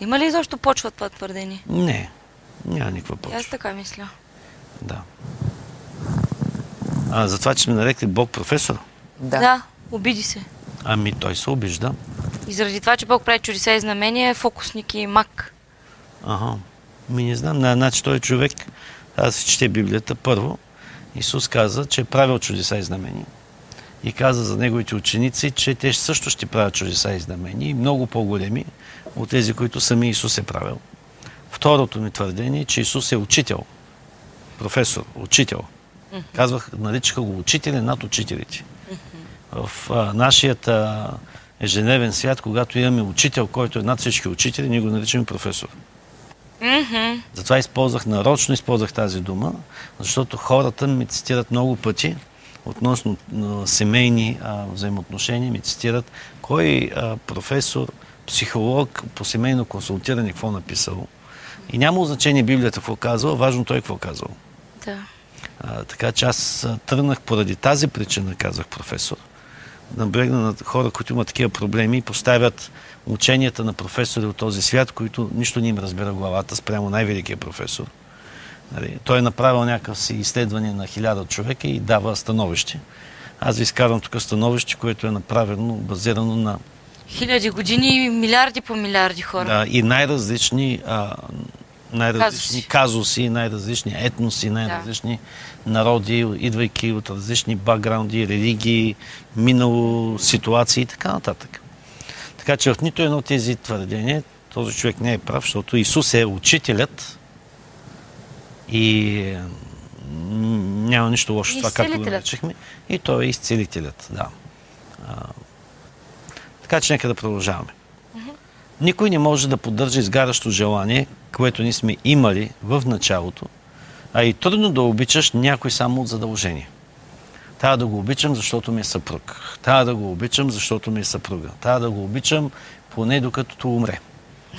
Има ли изобщо почва това твърдение? Не, няма никаква почва. Аз така мисля. Да. А за това, че сме нарекли Бог професор, Да. да, обиди се. ами той се обижда. И заради това, че Бог прави чудеса и знамения, е фокусник и мак. Ага. Ми не знам, на значи той човек, аз си чете Библията, първо, Исус каза, че е правил чудеса и знамения. И каза за неговите ученици, че те също ще правят чудеса и знамения, много по-големи от тези, които сами Исус е правил. Второто ми твърдение е, че Исус е учител, професор, учител. Казвах, наричаха го учителя над учителите. В а, нашият а, ежедневен свят, когато имаме учител, който е над всички учители, ние го наричаме професор. Мгм. Затова използвах нарочно, използвах тази дума, защото хората ми цитират много пъти относно семейни взаимоотношения, ми цитират кой професор, психолог по семейно консултиране какво написал. И няма значение Библията какво казва, важно той какво казал. Да. А, така че аз тръгнах поради тази причина, казах професор. Наблегна на хора, които имат такива проблеми и поставят ученията на професори от този свят, които нищо не им разбира главата спрямо най-великия професор. Нали, той е направил някакъв си изследване на хиляда човека и дава становище. Аз ви изкарвам тук становище, което е направено, базирано на Хиляди години и милиарди по милиарди хора. да, и най-различни, а, най-различни Казуси. казуси, най-различни етноси, най-различни народи, идвайки от различни бакграунди, религии, минало, ситуации и така нататък. Така че в нито едно от тези твърдения този човек не е прав, защото Исус е учителят и няма нищо лошо в това, както го наричахме. И той е изцелителят, да. А, така че нека да продължаваме. Никой не може да поддържа изгарящо желание, което ние сме имали в началото, а и трудно да обичаш някой само от задължение. Трябва да го обичам, защото ми е съпруг. Трябва да го обичам, защото ми е съпруга. Трябва да го обичам поне докато умре.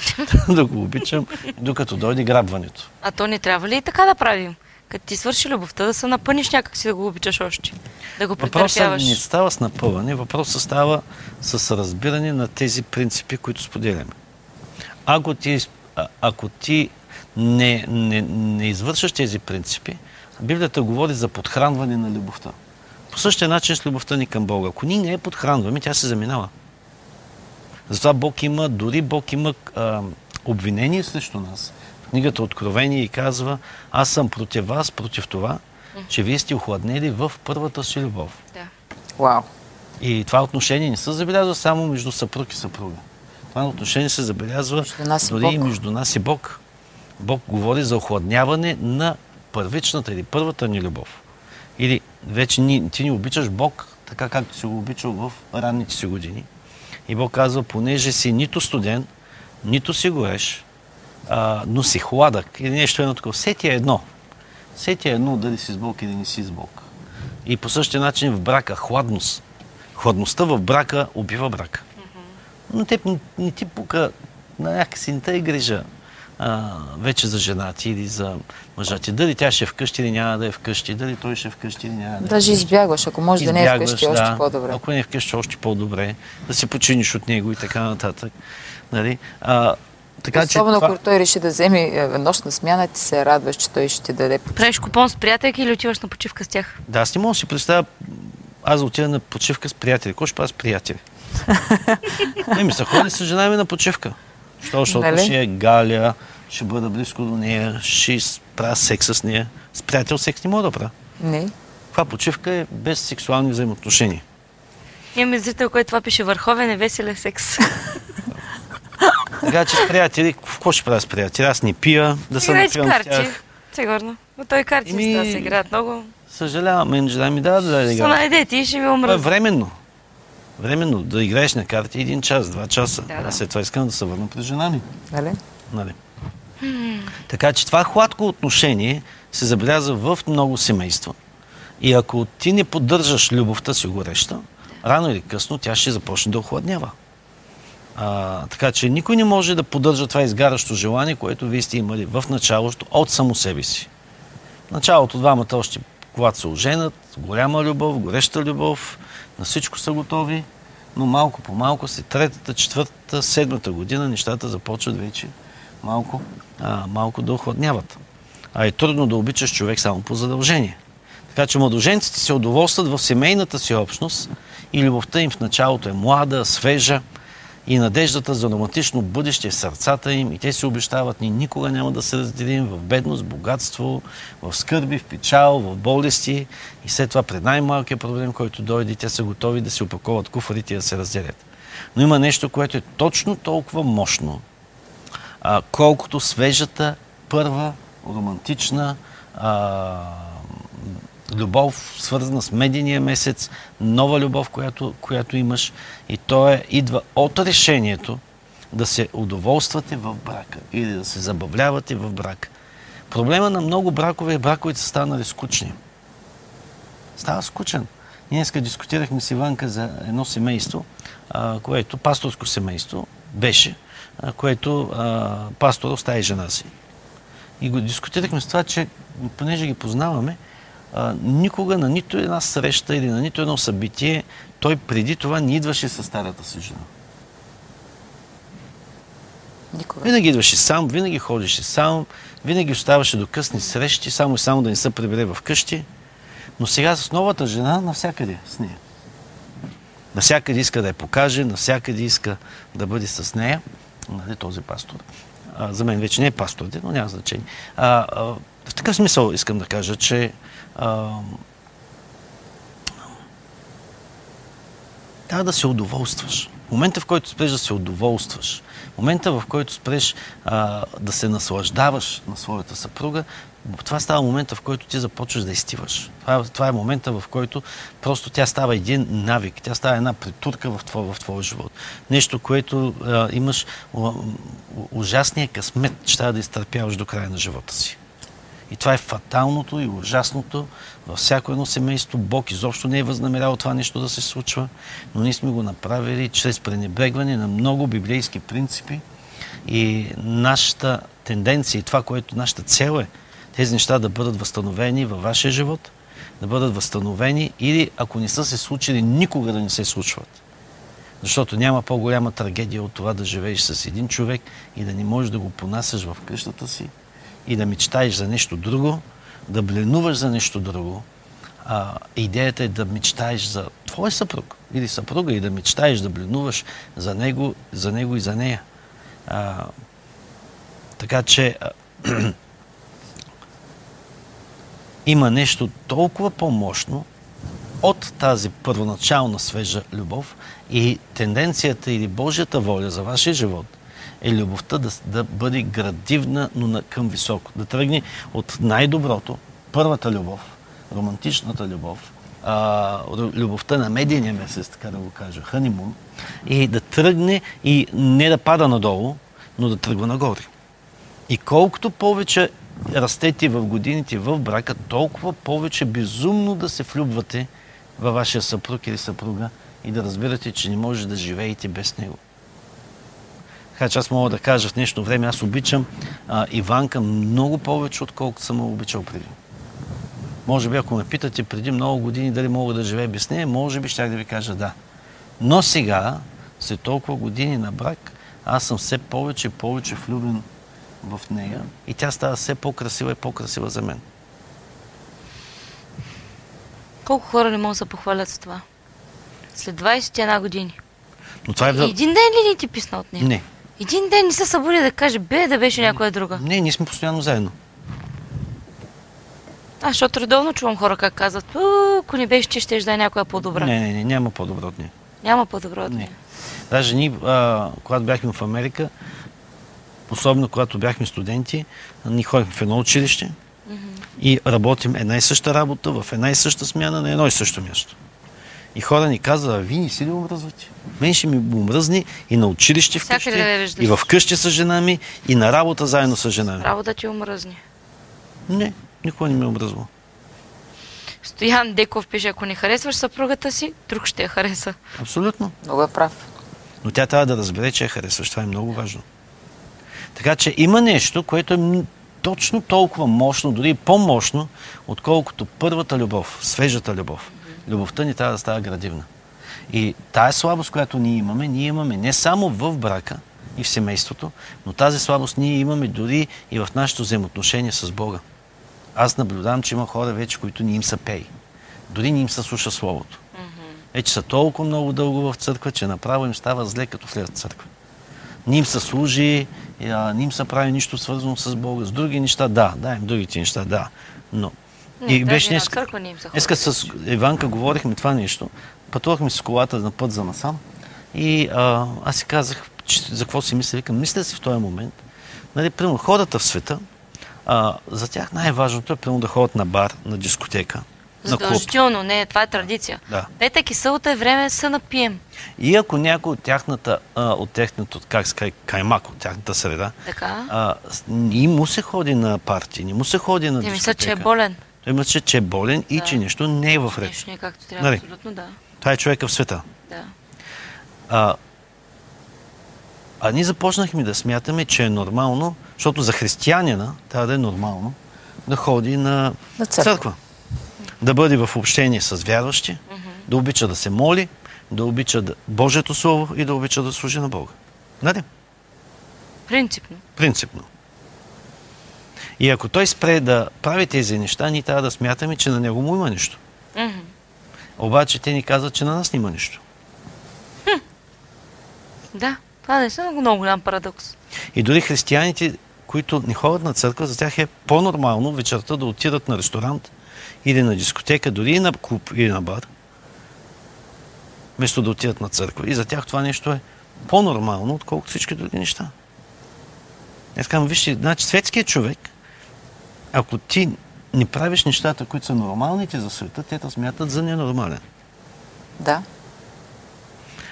Да го обичам, докато дойде грабването. А то не трябва ли и така да правим? Като ти свърши любовта, да се напъниш някак си да го обичаш още. Да го Въпросът не става с напъване, въпросът става с разбиране на тези принципи, които споделяме. Ако ти, а- ако ти не, не, не извършваш тези принципи, Библията говори за подхранване на любовта. По същия начин с любовта ни към Бога. Ако ние не я подхранваме, тя се заминава. Затова Бог има, дори Бог има а, обвинение срещу нас. В книгата Откровение и казва, аз съм против вас, против това, че вие сте охладнели в първата си любов. Да. Вау. И това отношение не се забелязва само между съпруг и съпруга. Това отношение се забелязва Между дори и между нас и Бог. Бог говори за охладняване на първичната или първата ни любов. Или вече ни, ти ни обичаш Бог, така както си го обичал в ранните си години. И Бог казва, понеже си нито студен, нито си гореш, а, но си хладък или нещо едно такова. Все ти е едно. Все ти е едно дали си с Бог или не си с Бог. И по същия начин в брака, хладност. Хладността в брака убива брака. Но те не, не ти пука, на някакси не е грижа а, вече за жена ти или за мъжа ти. Дали тя ще е вкъщи или няма да е вкъщи, дали той ще е вкъщи или няма да е Даже избягваш, ако може да не е вкъщи, още да. по-добре. Ако не е вкъщи, още по-добре. Да се починиш от него и така нататък. Нали? А, така, Особено че това... ако той реши да вземе е, нощна смяна, ти се радваш, че той ще ти даде Правиш купон с приятелки или отиваш на почивка с тях? Да, аз не мога да си представя аз да отида на почивка с приятели. Какво ще правя с приятели? не ми се ходи с жена ми на почивка. Що, защото Нали? ще е галя, ще бъда близко до нея, ще правя секс с нея. С приятел секс не мога да правя. Не. Това почивка е без сексуални взаимоотношения. Имаме зрител, който това пише върховен и веселен секс. Така че с приятели, какво ще правя с приятели? Аз не пия, да се Играеш напивам с карти. тях. Сигурно. Но той карти Еми- Еми... се играят много. Съжалявам, мен жена ми дава да даде да Са играя. найдете и ще ви Това е временно. Временно. Да играеш на карти един час, два часа. Да, да. А след това искам да се върна при жена ми. Нали? Нали? Така че това хладко отношение се забелязва в много семейства. И ако ти не поддържаш любовта си гореща, рано или късно тя ще започне да охладнява. А, така че никой не може да поддържа това изгарящо желание, което вие сте имали в началото от само себе си. В началото двамата още, когато се оженят, голяма любов, гореща любов, на всичко са готови, но малко по малко, след третата, четвъртата, седмата година, нещата започват вече малко, а, малко да охладняват. А е трудно да обичаш човек само по задължение. Така че младоженците се удоволстват в семейната си общност и любовта им в началото е млада, свежа и надеждата за романтично бъдеще в сърцата им и те си обещават, ние никога няма да се разделим в бедност, богатство, в скърби, в печал, в болести и след това пред най-малкият проблем, който дойде, те са готови да си опаковат куфарите и да се разделят. Но има нещо, което е точно толкова мощно, колкото свежата, първа, романтична а, любов, свързана с медения месец, нова любов, която, която имаш. И то е, идва от решението да се удоволствате в брака или да се забавлявате в брак. Проблема на много бракове е браковете са станали скучни. Става скучен. Ние днес дискутирахме с Иванка за едно семейство, което, пасторско семейство, беше, което а, пастора остави жена си. И го дискутирахме с това, че понеже ги познаваме, а, никога на нито една среща или на нито едно събитие той преди това не идваше с старата си жена. Никога. Винаги идваше сам, винаги ходеше сам, винаги оставаше до късни срещи, само и само да не се прибере в къщи. Но сега с новата жена навсякъде с нея. Навсякъде иска да я покаже, навсякъде иска да бъде с нея. Нали, този пастор. А, за мен вече не е пастор, но няма значение. А, а, в такъв смисъл искам да кажа, че трябва да се удоволстваш. Момента, в който спреш да се удоволстваш, момента, в който спреш а, да се наслаждаваш на своята съпруга, това става момента, в който ти започваш да изтиваш. Това, това е момента, в който просто тя става един навик, тя става една притурка в твоя, в твоя живот. Нещо, което а, имаш а, ужасния късмет, че трябва да изтърпяваш до края на живота си. И това е фаталното и ужасното във всяко едно семейство. Бог изобщо не е възнамерял това нещо да се случва, но ние сме го направили чрез пренебрегване на много библейски принципи и нашата тенденция и това, което нашата цел е, тези неща да бъдат възстановени във вашия живот, да бъдат възстановени или ако не са се случили, никога да не се случват. Защото няма по-голяма трагедия от това да живееш с един човек и да не можеш да го понасяш в къщата си и да мечтаеш за нещо друго, да бленуваш за нещо друго. А, идеята е да мечтаеш за твой съпруг или съпруга и да мечтаеш да бленуваш за него, за него и за нея. А, така че има нещо толкова по-мощно от тази първоначална свежа любов и тенденцията или Божията воля за вашия живот е любовта да, да бъде градивна, но на, към високо. Да тръгне от най-доброто, първата любов, романтичната любов, а, любовта на медийния месец, така да го кажа, ханимун, и да тръгне и не да пада надолу, но да тръгва нагоре. И колкото повече растете в годините в брака, толкова повече безумно да се влюбвате във вашия съпруг или съпруга и да разбирате, че не може да живеете без него. Така че аз мога да кажа в днешно време, аз обичам а, Иванка много повече, отколкото съм обичал преди. Може би, ако ме питате преди много години дали мога да живея без нея, може би щях да ви кажа да. Но сега, след толкова години на брак, аз съм все повече и повече влюбен в нея и тя става все по-красива и по-красива за мен. Колко хора не могат да се похвалят с това? След 21 години. Но това е... Един ден ли не ти писна от нея? Не. Един ден не се събуди да каже, бе, да беше някоя друга. Не, ние сме постоянно заедно. А, защото редовно чувам хора как казват, «У, ако не беше, че ще да е някоя по-добра. Не, не, не, няма по-добро от нея. Няма по-добра от Не. нея. Даже ние, а, когато бяхме в Америка, особено когато бяхме студенти, ние ходихме в едно училище и работим една и съща работа в една и съща смяна на едно и също място. И хора ни казват, а вие не си ли омръзвате? Мен ще ми омръзни и на училище вкъщи, да и в къщи с жена ми, и на работа заедно с жена ми. Право да ти омръзни. Не, никога не ме е омръзвал. Стоян Деков пише, ако не харесваш съпругата си, друг ще я хареса. Абсолютно. Много е прав. Но тя трябва да разбере, че я харесваш. Това е много важно. Така че има нещо, което е точно толкова мощно, дори и по-мощно, отколкото първата любов, свежата любов. Любовта ни трябва да става градивна. И тая слабост, която ние имаме, ние имаме не само в брака и в семейството, но тази слабост ние имаме дори и в нашето взаимоотношение с Бога. Аз наблюдавам, че има хора вече, които не им са пей. Дори не им се слуша Словото. Вече са толкова много дълго в църква, че направо им става зле, като в църква. Не им се служи, не им се прави нищо свързано с Бога. С други неща, да, да, им другите неща, да. Но. Не, и не се ходи. Днеска с Иванка говорихме това нещо. Пътувахме с колата на път за насам. И а, аз си казах, че, за какво си мисля. Викам, мисля си в този момент. Нали, примерно, хората в света, а, за тях най-важното е примерно да ходят на бар, на дискотека. Задължително, не, това е традиция. Да. Петък и събота е време да се напием. И ако някой от тяхната, а, от техното, как се кай, каймак, от тяхната среда, Така. а, и му се ходи на парти, не му се ходи на дискотека. мислят, че е болен. Мисля, че е болен и Да. че нещо не е в ред. Нещо не е както трябва. Нали? Абсолютно да. Това е човека в света. да. А, а ние започнахме да смятаме, че е нормално, защото за християнина трябва да е нормално да ходи на, На църква. Да бъде в общение с вярващи, да обича да се моли, да обича да... Божието Слово и да обича да служи на Бога. Нали? Принципно. Принципно. И ако той спре да прави тези неща, ние трябва да смятаме, че на него му има нещо. Мгм. Обаче те ни казват, че на нас няма нищо. Да, това не е много голям парадокс. И дори християните, които не ходят на църква, за тях е по-нормално вечерта да отидат на ресторант или на дискотека, дори и на клуб или на бар, вместо да отидат на църква. И за тях това нещо е по-нормално, отколкото всички други неща. Аз казвам, вижте, значи светският човек, ако ти не правиш нещата, които са нормалните за света, те те смятат за ненормален. Да.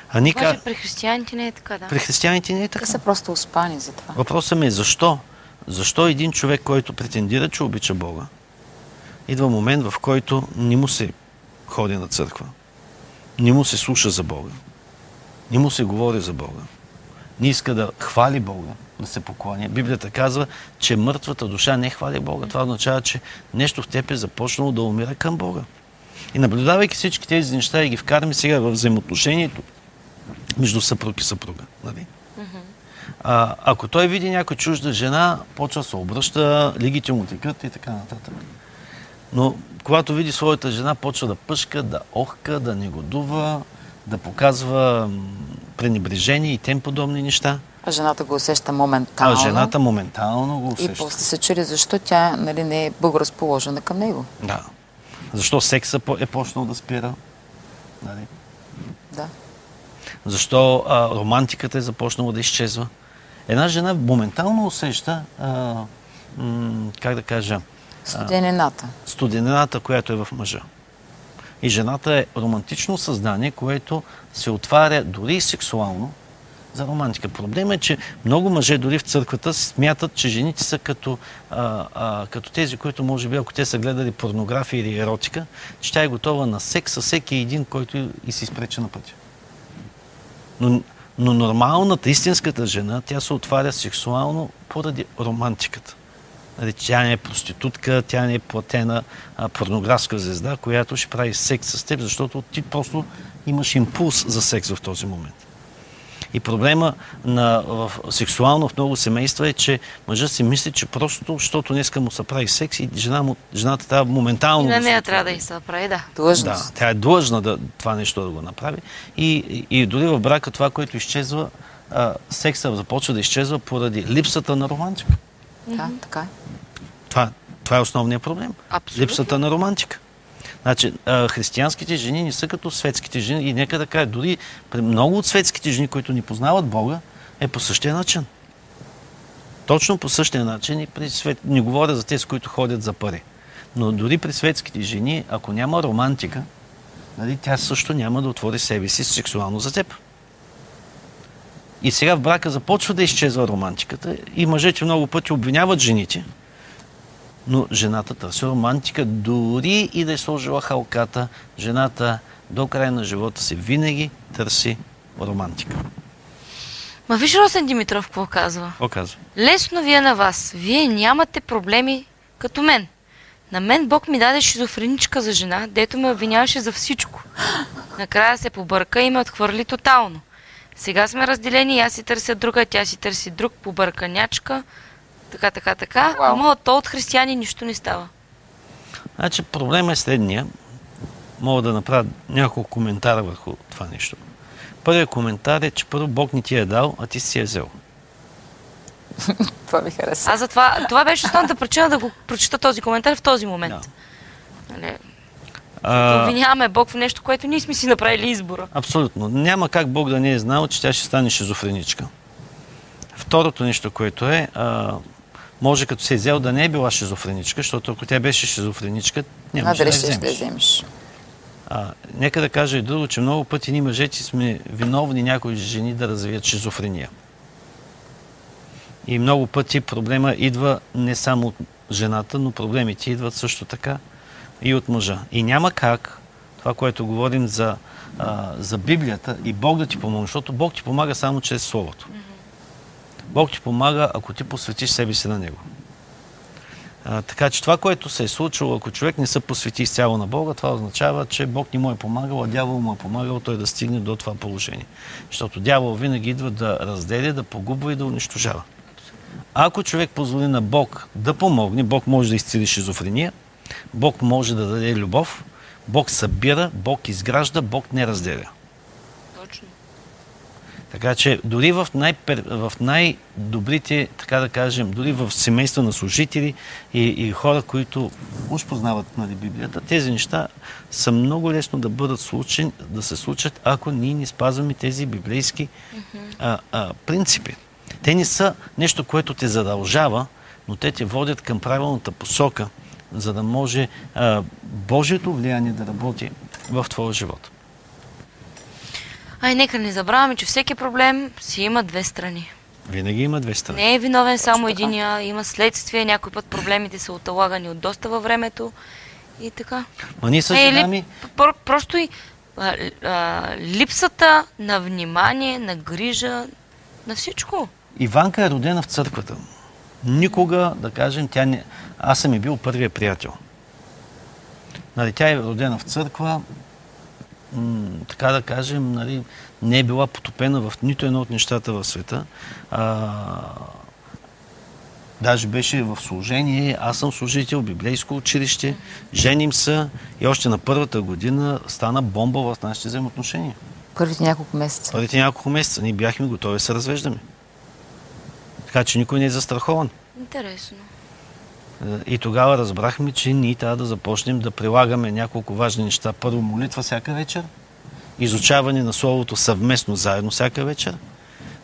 А Обаче ка... при християните не е така, да. при християните не е Те така. са просто успани за това. Въпросът ми е защо? Защо един човек, който претендира, че обича Бога, идва момент, в който не му се ходи на църква, не му се слуша за Бога, не му се говори за Бога, не иска да хвали Бога, да се покланя. Библията казва, че мъртвата душа не хвали Бога. Това означава, че нещо в теб е започнало да умира към Бога. И наблюдавайки всички тези неща и ги вкараме сега в взаимоотношението между съпруг и съпруга. Нали? А, ако той види някой чужда жена, почва се обръща, лигите му текат и така нататък. Но когато види своята жена, почва да пъшка, да охка, да негодува, да показва пренебрежение и тем подобни неща. А жената го усеща моментално. А жената моментално го И усеща. после се чуди защо тя нали, не е благоразположена към него. Да. Защо секса е почнал да спира? Нали? Да. Защо а, романтиката е започнала да изчезва? Една жена моментално усеща, а, м, как да кажа, Студенината. студенината, която е в мъжа. И жената е романтично създание, което се отваря дори и сексуално за романтика. Проблемът е, че много мъже дори в църквата смятат, че жените са като, а, а, като тези, които може би, ако те са гледали порнография или еротика, че тя е готова на секс с всеки един, който и си спрече на пътя. Но, но нормалната, истинската жена, тя се отваря сексуално поради романтиката. Нали, Тя не е проститутка, тя не е платена а, порнографска звезда, която ще прави секс с теб, защото ти просто имаш импулс за секс в този момент. И проблема на, в, сексуално в много семейства е, че мъжът си мисли, че просто, защото днеска му се прави секс и жена му, жената трябва И моментално на да се нея трябва да и се прави, да. Да, Длъжност. тя е длъжна да, това нещо да го направи. И, и, и дори в брака това, което изчезва, а, секса започва да изчезва поради липсата на романтика. Да, така е. Това, това е основният проблем. Абсолютно. Липсата на романтика. Значи, християнските жени не са като светските жени и нека да кажа, дори много от светските жени, които ни познават Бога, е по същия начин. Точно по същия начин и при свет... Не говоря за тези, които ходят за пари. Но дори при светските жени, ако няма романтика, нали, тя също няма да отвори себе си сексуално за теб. И сега в брака започва да изчезва романтиката и мъжете много пъти обвиняват жените, но жената търси романтика, дори и да е сложила халката, жената до края на живота си винаги търси романтика. Ма виж Росен Димитров какво казва. Какво казва? Лесно вие на вас. Вие нямате проблеми като мен. На мен Бог ми даде шизофреничка за жена, дето ме обвиняваше за всичко. Накрая се побърка и ме отхвърли тотално. Сега сме разделени аз си търся друга, тя си търси друг, побърканячка. Така, така, така. Ама то от християни нищо не става. Значи проблема е следния. Мога да направя няколко коментара върху това нещо. Първият коментар е, че първо Бог ни ти е дал, а ти си е взел. Това ми хареса. Аз затова, това беше основната причина да го прочита този коментар в този момент. Да. Нали, А, обвиняваме Бог в нещо, което ние сме си направили избора. Абсолютно. Няма как Бог да не е знал, че тя ще стане шизофреничка. Второто нещо, което е, а, може като се е взел да не е била шизофреничка, защото ако тя беше шизофреничка, А, нямаше да я вземеш. вземеш? А, нека да кажа и друго, че много пъти ние мъжете сме виновни някои жени да развият шизофрения. И много пъти проблема идва не само от жената, но проблемите идват също така и от мъжа. И няма как това, което говорим за, а, за Библията и Бог да ти помогне, защото Бог ти помага само чрез Словото. Бог ти помага, ако ти посветиш себе си на Него. А, така че това, което се е случило, ако човек не се посвети изцяло на Бога, това означава, че Бог не му е помагал, а дявол му е помагал той да стигне до това положение. Защото дявол винаги идва да разделя, да погубва и да унищожава. Ако човек позволи на Бог да помогне, Бог може да изцели шизофрения, Бог може да даде любов, Бог събира, Бог изгражда, Бог не разделя. Така че дори в, най- в най-добрите, така да кажем, дори в семейства на служители и, и хора, които уж познават нали, Библията, тези неща са много лесно да бъдат случени, да се случат, ако ние не спазваме тези библейски а, а, принципи. Те не са нещо, което те задължава, но те те водят към правилната посока, за да може а, Божието влияние да работи в твоя живот. Ай, нека не забравяме, че всеки проблем си има две страни. Винаги има две страни. Не е виновен само единия, има следствие, някой път проблемите са отлагани от доста във времето и така. Ма ние или жена про- просто и а, а, липсата на внимание, на грижа, на всичко. Иванка е родена в църквата. Никога, да кажем, тя не... Аз съм и бил първия приятел. Нали, тя е родена в църква, така да кажем, нали, не е била потопена в нито едно от нещата в света. А, даже беше в служение, аз съм служител, библейско училище, женим се и още на първата година стана бомба в нашите взаимоотношения. Първите няколко месеца. Първите няколко месеца ние бяхме готови да се развеждаме. Така че никой не е застрахован. Интересно. Е, И тогава разбрахме, че ние трябва да започнем да прилагаме няколко важни неща. Първо молитва всяка вечер, изучаване на Словото съвместно, заедно всяка вечер,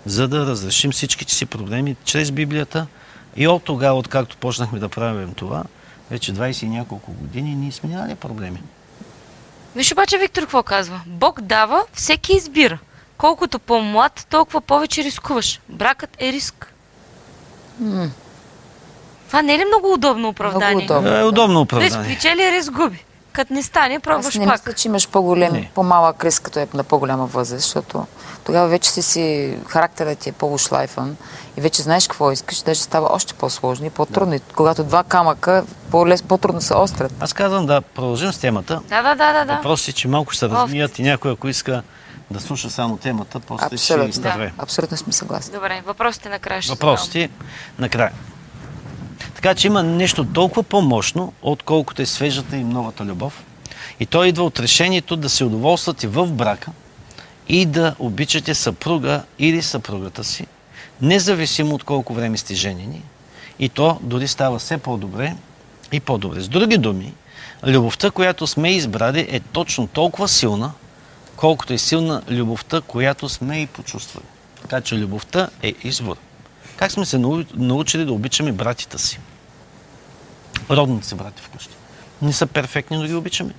за да разрешим всичките си проблеми чрез Библията. И от тогава, откакто почнахме да правим това, вече 20 и няколко години ние сме нямали проблеми. Виж обаче Виктор какво казва. Бог дава, всеки избира. Колкото по-млад, толкова повече рискуваш. Бракът е риск. Това не е ли много удобно оправдание? Много удобно. Е, удобно оправдание. печели, риск губи. Като не стане, Аз пробваш не пак. мисля, че имаш по-голем, Не. по-малък риск, като е на по-голяма възраст, защото тогава вече си си, характерът ти е по-ушлайфан и вече знаеш какво искаш, даже става още по-сложно и по-трудно. И когато два камъка, по-лес, по-трудно се острят. Аз казвам да продължим с темата. Да, да, да, да. да. Въпросът е, че малко ще се размият и някой, ако иска да слуша само темата, после ще Абсолютно. изтърве. Абсолютно сме съгласни. Добре, въпросите накрая ще Въпросите накрая. Така че има нещо толкова по-мощно, отколкото е свежата и новата любов. И то идва от решението да се удоволствате в брака и да обичате съпруга или съпругата си, независимо от колко време сте женени. И то дори става все по-добре и по-добре. С други думи, любовта, която сме избрали е точно толкова силна, колкото е силна любовта, която сме и почувствали. Така че любовта е избор. Как сме се нау- научили да обичаме братите си? Родните си брати вкъщи. Не са перфектни, но ги обичаме.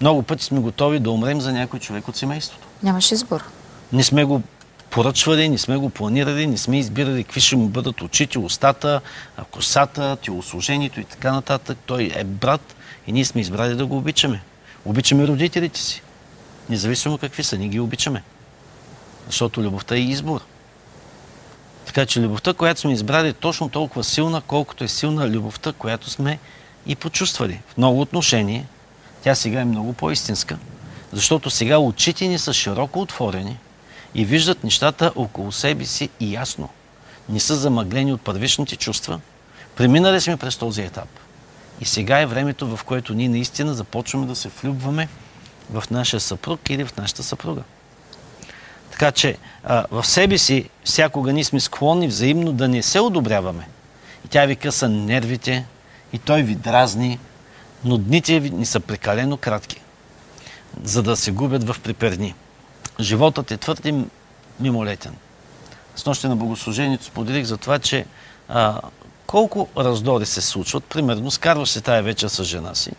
Много пъти сме готови да умрем за някой човек от семейството. Нямаш избор. Не сме го поръчвали, не сме го планирали, не сме избирали какви ще му бъдат очите, устата, косата, телослужението и така нататък. Той е брат и ние сме избрали да го обичаме. Обичаме родителите си. Независимо какви са, ние ги обичаме. Защото любовта е избор. Така че любовта, която сме избрали е точно толкова силна, колкото е силна любовта, която сме и почувствали. В много отношение тя сега е много по-истинска, защото сега очите ни са широко отворени и виждат нещата около себе си и ясно. Не са замъглени от първичните чувства. Преминали сме през този етап. И сега е времето, в което ние наистина започваме да се влюбваме в нашия съпруг или в нашата съпруга. Така че а, в себе си всякога ние сме склонни взаимно да не се одобряваме. И тя ви къса нервите, и той ви дразни, но дните ви ни са прекалено кратки, за да се губят в приперни. Животът е твърде мимолетен. С нощи на богослужението споделих за това, че а, колко раздори се случват. Примерно, скарваш се тая вечер с жена си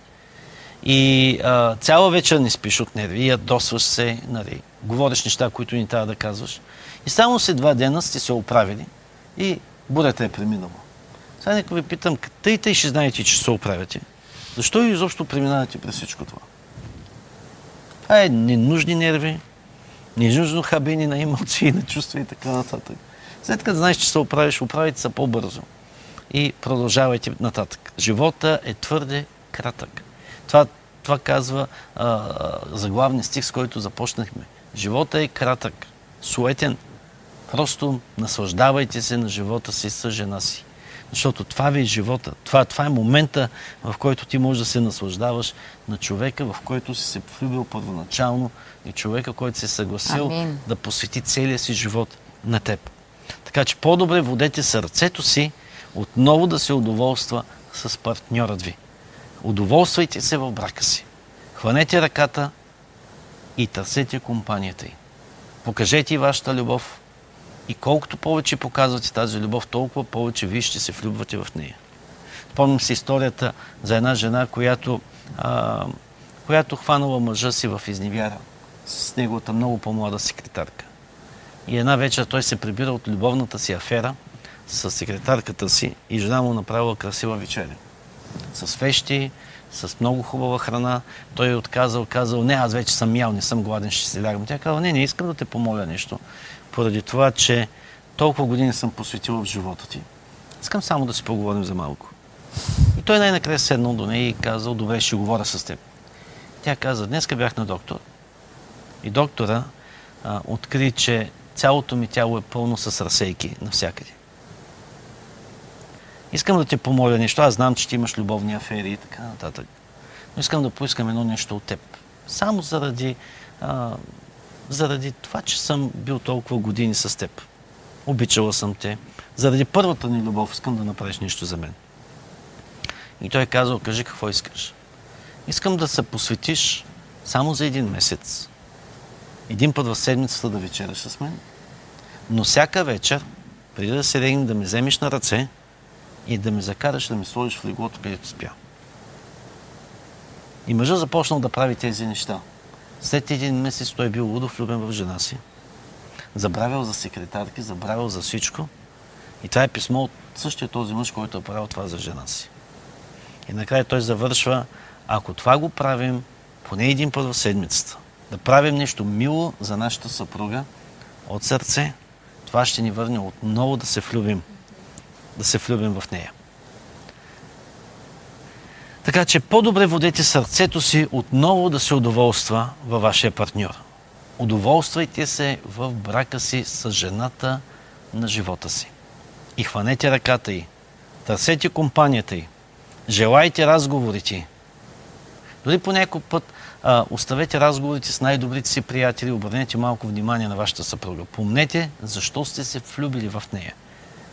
и а, цяла вечер не спиш от нерви, ядосваш се, нали, говориш неща, които ни трябва да казваш. И само след два дена сте се оправили и бурята е преминала. Сега нека ви питам, тъй тъй ще знаете, че се оправяте. Защо изобщо преминавате през всичко това? Това е ненужни нерви, ненужно хабени на емоции, на чувства и така нататък. След като знаеш, че се оправиш, оправите се по-бързо. И продължавайте нататък. Живота е твърде кратък. Това, това казва а, заглавния стих, с който започнахме. Живота е кратък, суетен. Просто наслаждавайте се на живота си с жена си. Защото това ви е живота. Това, това е момента, в който ти можеш да се наслаждаваш на човека, в който си се влюбил първоначално и човека, който се е съгласил Амин. да посвети целия си живот на теб. Така че по-добре водете сърцето си отново да се удоволства с партньорът ви. Удоволствайте се в брака си. Хванете ръката и търсете компанията й. Покажете и вашата любов. И колкото повече показвате тази любов, толкова повече вие ще се влюбвате в нея. Спомням си историята за една жена, която, а, която хванала мъжа си в изневяра с неговата много по-млада секретарка. И една вечер той се прибира от любовната си афера с секретарката си и жена му направила красива вечеря. С фещи, с много хубава храна. Той е отказал, казал, не, аз вече съм ял, не съм гладен, ще се лягам. Тя казала, не, не искам да те помоля нещо, поради това, че толкова години съм посветила в живота ти. Искам само да си поговорим за малко. И той най-накрая седнал до нея и казал, добре, ще говоря с теб. Тя каза, днеска бях на доктор. И доктора а, откри, че цялото ми тяло е пълно с разсейки навсякъде. Искам да те помоля нещо. Аз знам, че ти имаш любовни афери и така нататък. Но искам да поискам едно нещо от теб. Само заради, а, заради това, че съм бил толкова години с теб. Обичала съм те. Заради първата ни любов искам да направиш нещо за мен. И той е казал, кажи какво искаш. Искам да се посветиш само за един месец. Един път в седмицата да вечераш с мен. Но всяка вечер, преди да се легнем, да ме вземеш на ръце и да ме закараш да ме сложиш в леглото, където спя. И мъжът започнал да прави тези неща. След един месец той е бил лудо влюбен в жена си. Забравял за секретарки, забравял за всичко. И това е писмо от същия този мъж, който е правил това за жена си. И накрая той завършва Ако това го правим поне един път в седмицата, да правим нещо мило за нашата съпруга от сърце, това ще ни върне отново да се влюбим. Да се влюбим в нея. Така че по-добре водете сърцето си отново да се удоволства във вашия партньор. Удоволствайте се в брака си с жената на живота си. И хванете ръката й. Търсете компанията й. Желайте разговорите. Дори по някой път а, оставете разговорите с най-добрите си приятели, обърнете малко внимание на вашата съпруга. Помнете защо сте се влюбили в нея.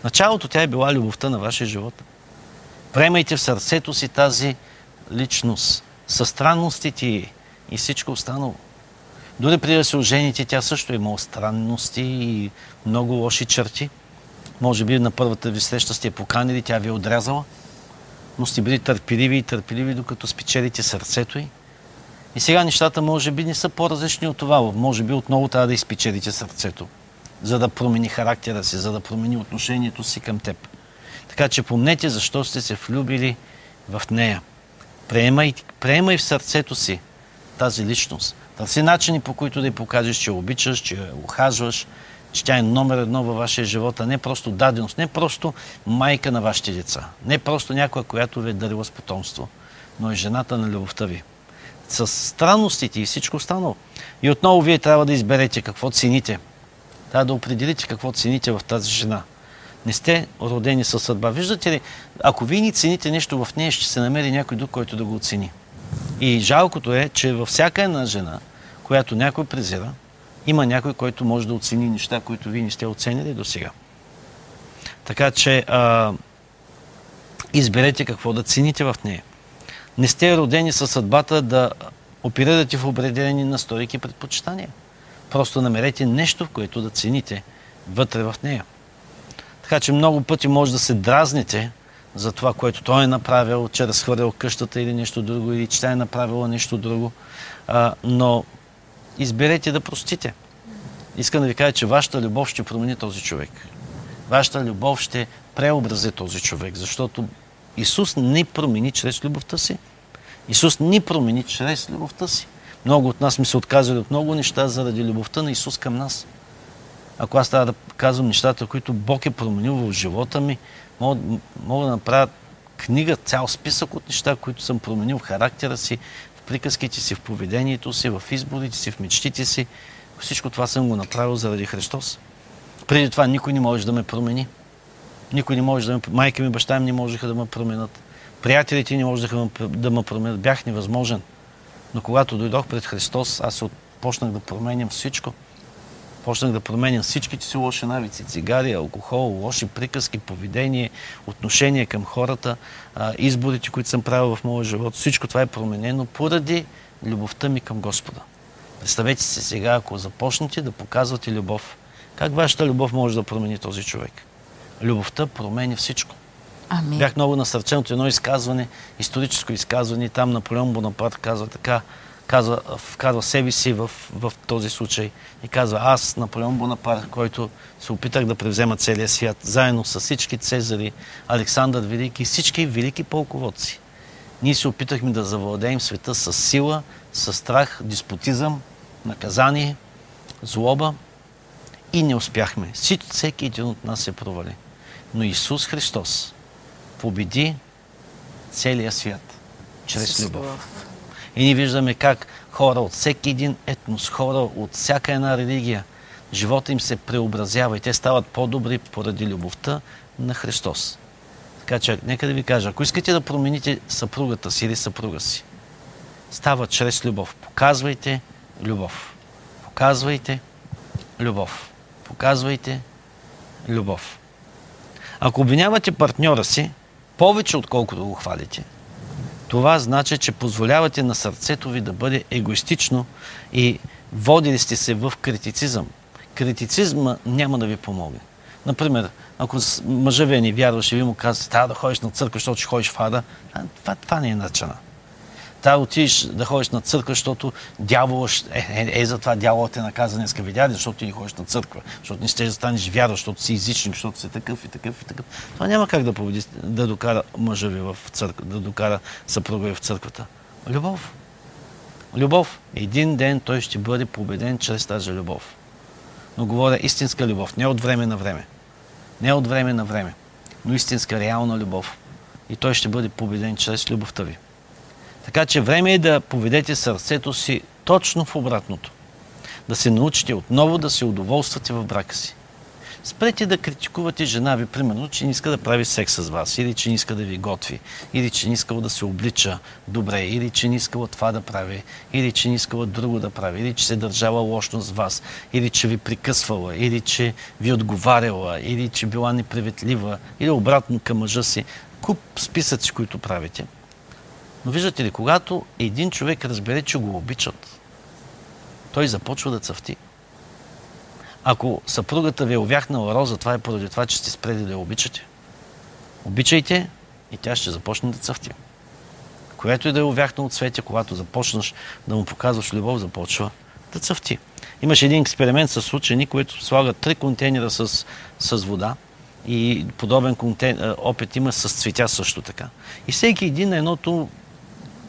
Началото тя е била любовта на вашия живот. Приемайте в сърцето си тази личност, със странностите и всичко останало. Дори преди да се ожените, тя също е имала странности и много лоши черти. Може би на първата ви среща сте поканили, тя ви е отрязала, но сте били търпеливи и търпеливи, докато спечелите сърцето й. И сега нещата може би не са по-различни от това. Може би отново трябва да изпечелите сърцето, за да промени характера си, за да промени отношението си към теб. Така че помнете защо сте се влюбили в нея. Приемай, приемай в сърцето си тази личност. Търси начини по които да й покажеш, че обичаш, че я ухажваш, че тя е номер едно във вашия живот, а не просто даденост, не просто майка на вашите деца, не просто някоя, която ви е дарила с потомство, но е жената на любовта ви. С странностите и всичко останало. И отново вие трябва да изберете какво цените. Трябва да определите какво цените в тази жена. Не сте родени със съдба. Виждате ли, ако вие ни цените нещо в нея, ще се намери някой друг, който да го оцени. И жалкото е, че във всяка една жена, която някой презира, има някой, който може да оцени неща, които вие не сте оценили до сега. Така че а, изберете какво да цените в нея. Не сте родени със съдбата да оперирате в определени настройки предпочитания. Просто намерете нещо, което да цените вътре в нея. Така че много пъти може да се дразните за това, което той е направил, че е разхвърлял къщата или нещо друго, или че тя е направила нещо друго. А, но изберете да простите. Искам да ви кажа, че вашата любов ще промени този човек. Вашата любов ще преобрази този човек, защото Исус не промени чрез любовта си. Исус ни промени чрез любовта си. Много от нас сме се отказали от много неща заради любовта на Исус към нас. Ако аз трябва да казвам нещата, които Бог е променил в живота ми, мога, мога да направя книга, цял списък от неща, които съм променил в характера си, в приказките си, в поведението си, в изборите си, в мечтите си. Всичко това съм го направил заради Христос. Преди това никой не може да ме промени. Никой не може да ме... Майка ми, баща ми не можеха да ме променят. Приятелите не можеха да ме променят. Бях невъзможен. Но когато дойдох пред Христос, аз почнах да променям всичко. Почнах да променям всичките си лоши навици. Цигари, алкохол, лоши приказки, поведение, отношение към хората, изборите, които съм правил в моя живот. Всичко това е променено поради любовта ми към Господа. Представете се сега, ако започнете да показвате любов, как вашата любов може да промени този човек? Любовта промени всичко. Амин. Бях много насърчен от едно изказване, историческо изказване, там Наполеон Бонапарт казва така, казва, вкарва себе си в, в този случай и казва, аз, Наполеон Бонапарт, който се опитах да превзема целия свят, заедно с всички Цезари, Александър Велики и всички велики полководци. Ние се опитахме да завладеем света с сила, с страх, диспотизъм, наказание, злоба и не успяхме. Всеки един от нас се провали. Но Исус Христос победи целия свят чрез любов. И ние виждаме как хора от всеки един етнос, хора от всяка една религия, живота им се преобразява и те стават по-добри поради любовта на Христос. Така че, нека да ви кажа, ако искате да промените съпругата си или съпруга си, става чрез любов. Показвайте любов. Показвайте любов. Показвайте любов. Ако обвинявате партньора си, повече отколкото го хвалите, това значи, че позволявате на сърцето ви да бъде егоистично и водили сте се в критицизъм. Критицизма няма да ви помогне. Например, ако мъжа ви е не вярваше, ви му казвате, трябва да ходиш на църква, защото ще ходиш в ада, това, това не е начина. Трябва да отидеш да ходиш на църква, защото дявола, е, е, е, за това дяволът е наказан днеска видя, защото ти не ходиш на църква, защото не ще да станеш вярващ, защото си езичник, защото си такъв и такъв и такъв. Това няма как да, победи, да докара мъжа ви в църква, да докара съпруга ви в църквата. Любов. Любов. Един ден той ще бъде победен чрез тази любов. Но говоря истинска любов, не от време на време. Не от време на време, но истинска, реална любов. И той ще бъде победен чрез любовта ви. Така че време е да поведете сърцето си точно в обратното. Да се научите отново да се удоволствате в брака си. Спрете да критикувате жена ви, примерно, че не иска да прави секс с вас, или че не иска да ви готви, или че не искала да се облича добре, или че не искала това да прави, или че не искала друго да прави, или че се държала лошно с вас, или че ви прикъсвала, или че ви отговаряла, или че била неприветлива, или обратно към мъжа си. Куп списъци, които правите. Но виждате ли, когато един човек разбере, че го обичат, той започва да цъфти. Ако съпругата ви е увяхнала роза, това е поради това, че сте спрели да я обичате. Обичайте и тя ще започне да цъфти. Което и да е увяхнало цвете, когато започнеш да му показваш любов, започва да цъфти. Имаше един експеримент с учени, които слагат три контейнера с, с вода и подобен контейнер, опит има с цветя също така. И всеки един на едното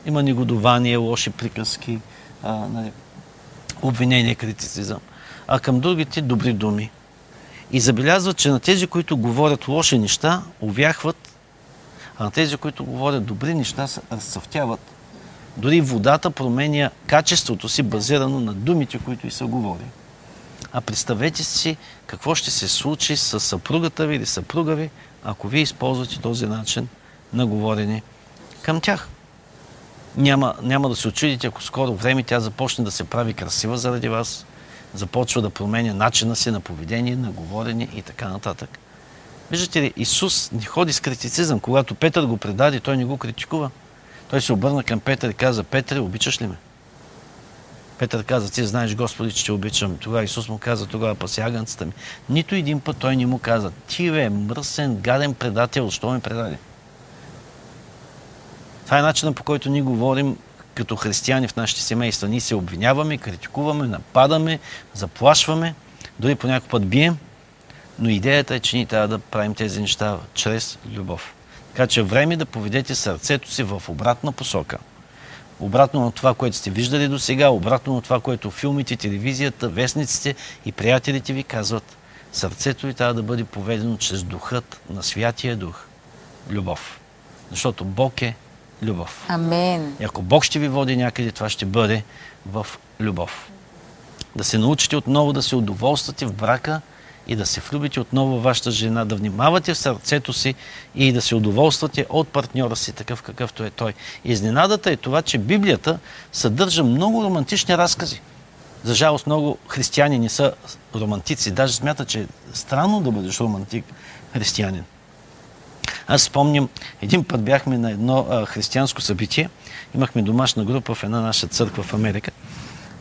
има негодование, лоши приказки, а, нали, обвинение, критицизъм а към другите добри думи. И забелязват, че на тези, които говорят лоши неща, увяхват, а на тези, които говорят добри неща, се разцъфтяват. Дори водата променя качеството си, базирано на думите, които и са говори. А представете си какво ще се случи с съпругата ви или съпруга ви, ако вие използвате този начин на говорене към тях. Няма, няма да се очудите, ако скоро време тя започне да се прави красива заради вас, започва да променя начина си на поведение, на говорене и така нататък. Виждате ли, Исус не ходи с критицизъм. Когато Петър го предаде, той не го критикува. Той се обърна към Петър и каза, Петър, обичаш ли ме? Петър каза, ти знаеш, Господи, че те обичам. Тогава Исус му каза, тогава паси агънцата ми. Нито един път той не му каза, ти бе, мръсен, гаден предател, що ме предаде? Това е начинът по който ние говорим като християни в нашите семейства. Ние се обвиняваме, критикуваме, нападаме, заплашваме, дори по път бием, но идеята е, че ние трябва да правим тези неща чрез любов. Така че време е да поведете сърцето си в обратна посока. Обратно на това, което сте виждали до сега, обратно на това, което филмите, телевизията, вестниците и приятелите ви казват. Сърцето ви трябва да бъде поведено чрез духът на Святия Дух. Любов. Защото Бог е любов. Амен. И ако Бог ще ви води някъде, това ще бъде в любов. Да се научите отново да се удоволствате в брака и да се влюбите отново в вашата жена, да внимавате в сърцето си и да се удоволствате от партньора си, такъв какъвто е той. Изненадата е това, че Библията съдържа много романтични разкази. За жалост много християни не са романтици. Даже смятат, че е странно да бъдеш романтик християнин. Аз спомням, един път бяхме на едно а, християнско събитие. Имахме домашна група в една наша църква в Америка.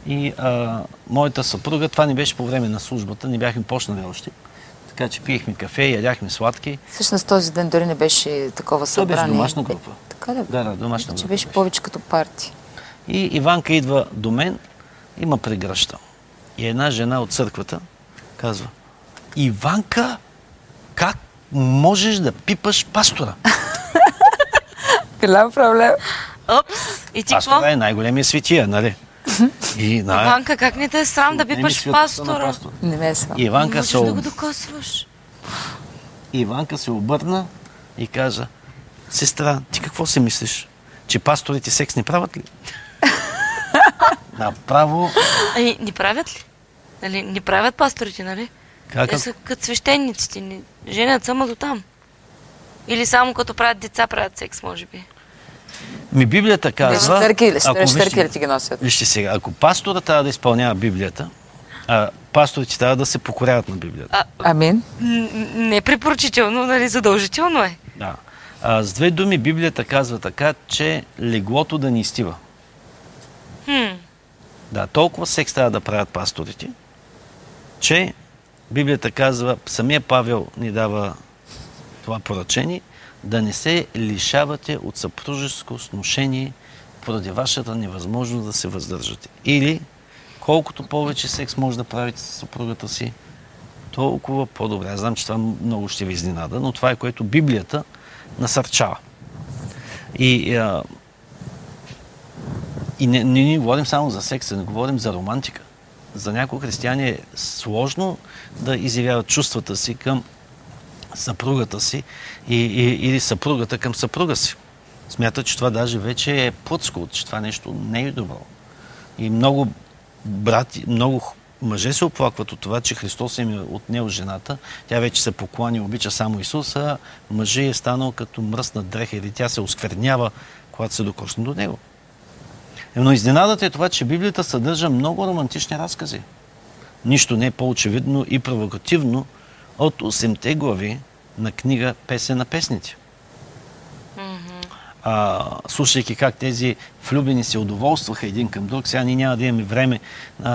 И а, моята съпруга, това не беше по време на службата, не бяхме почнали още. Така че пиехме кафе, ядяхме сладки. Всъщност този ден дори не беше такова събрание. Това беше домашна група. Е, така ли? Да, да, домашна група. Че беше повече като парти. И Иванка идва до мен, има прегръща. И една жена от църквата казва, Иванка, как можеш да пипаш пастора. Голям проблем. Опс, и ти какво? Пастора е най-големия светия, нали? И, на... Иванка, как не те е срам да пипаш пастора? Не ме е срам. Иванка, Можеш се, да го докосваш. Иванка се обърна и каза, сестра, ти какво си мислиш? Че пасторите секс не правят ли? Направо, Ами, ни правят ли? Нали, ни правят пасторите, нали? Как, Те са като свещениците. Ни женят само до там. Или само като правят деца, правят секс, може би. ми Библията казва... Щерки ли? ако ти ги носят? Вижте сега, ако пастора трябва да изпълнява Библията, а пасторите трябва да се покоряват на Библията. Амин. Не препоръчително, нали? Задължително е. Да. А, с две думи Библията казва така, че леглото да ни изтива. Хм. Да, толкова секс трябва да правят пасторите, че Библията казва, самия Павел ни дава това поръчение, да не се лишавате от съпружеско сношение поради вашата невъзможност да се въздържате. Или, колкото повече секс може да правите с съпругата си, толкова по-добре. Аз знам, че това много ще ви изненада, но това е което Библията насърчава. И а, И не, не, не говорим само за секса, не говорим за романтика. За някои християни е сложно да изявяват чувствата си към съпругата си и, и, или съпругата към съпруга си. Смятат, че това даже вече е плътско, че това нещо не е добро. И много брати, много мъже се оплакват от това, че Христос им е отнел жената. Тя вече се поклани обича само Исус, а мъже е станал като мръсна дреха или тя се осквернява, когато се докосне до него. Но изненадата е това, че Библията съдържа много романтични разкази. Нищо не е по-очевидно и провокативно от 8-те глави на книга Песен на песните. А, слушайки как тези влюбени се удоволстваха един към друг. Сега ние няма да имаме време а,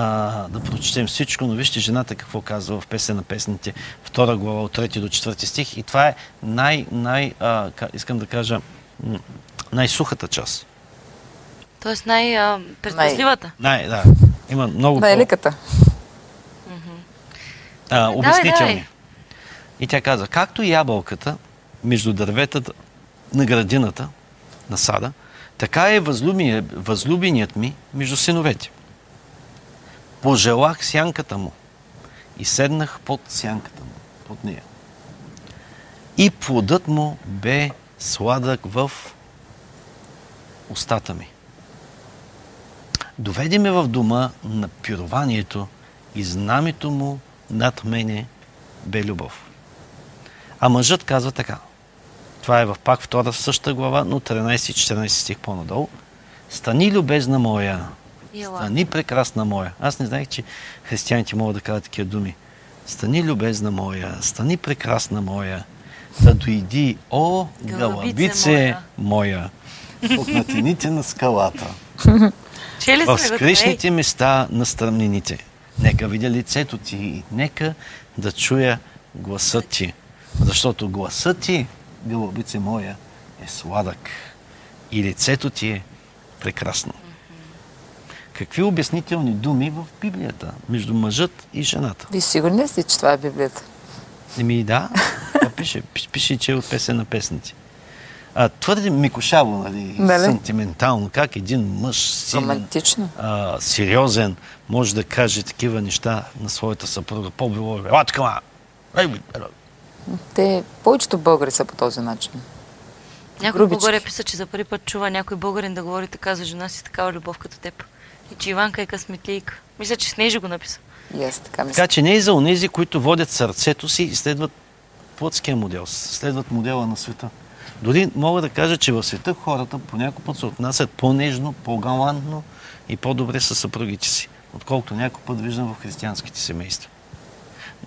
да прочетем всичко, но вижте жената какво казва в Песен на песните, втора глава от 3 до 4 стих. И това е най, най а, искам да кажа, най-сухата част. Тоест най-предпазливата. Най, да. Има много Най-ликата. а, обяснителни. И тя каза, както ябълката между дърветата на градината, на сада, така е възлюбеният ми между синовете. Пожелах сянката му и седнах под сянката му, под нея. И плодът му бе сладък в устата ми. Доведе ме в дома на пированието и знамето му над мене бе любов. А мъжът казва така. Това е в пак втора същата глава, но 13 и 14 стих по-надолу. Стани любезна моя, стани прекрасна моя. Аз не знаех, че християните могат да кажат такива думи. Стани любезна моя, стани прекрасна моя, да дойди, о, галабице моя, от натините на скалата. в скришните места на стръмнините. Нека видя лицето ти, нека да чуя гласът ти. Защото гласът ти, гълъбице моя, е сладък и лицето ти е прекрасно. Какви обяснителни думи в Библията между мъжът и жената? Вие сигурни ли сте, че това е Библията? Еми да, пише, пише, че е от песен на песните. А, твърде микошаво, нали, Нали? сантиментално, как един мъж силен, Романтично. а, сериозен може да каже такива неща на своята съпруга. По-било, ела ма! Бе, ела. Те, повечето българи са по този начин. Някой Грубички. българин писа, че за първи път чува някой българин да говори така за жена си, такава любов като теб. И че Иванка е късметлийка. Мисля, че Снежи го написа. И аз така мисля. Така че не е за онези, които водят сърцето си и следват плътския модел, следват модела на света. Дори мога да кажа, че в света хората по някой път се отнасят по-нежно, по-галантно и по-добре с съпругите си, отколкото някой път виждам в християнските семейства.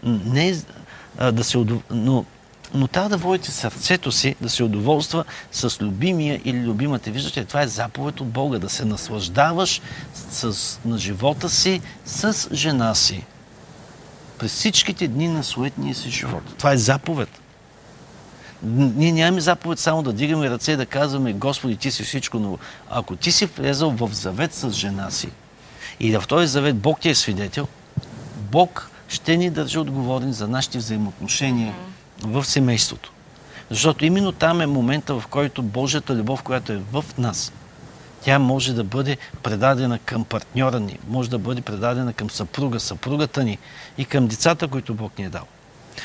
Не а, да се удов... но, но трябва да водите сърцето си да се удоволства с любимия или любимата. Виждате, това е заповед от Бога, да се наслаждаваш с, на живота си с жена си през всичките дни на суетния си живот. Това е заповед. Ние нямаме заповед само да дигаме ръце и да казваме Господи, ти си всичко, но ако ти си влезал в завет с жена си и в този завет Бог ти е свидетел, Бог ще ни държи отговорни за нашите взаимоотношения в семейството. Защото именно там е момента, в който Божията любов, която е в нас, тя може да бъде предадена към партньора ни, може да бъде предадена към съпруга, съпругата ни и към децата, които Бог ни е дал.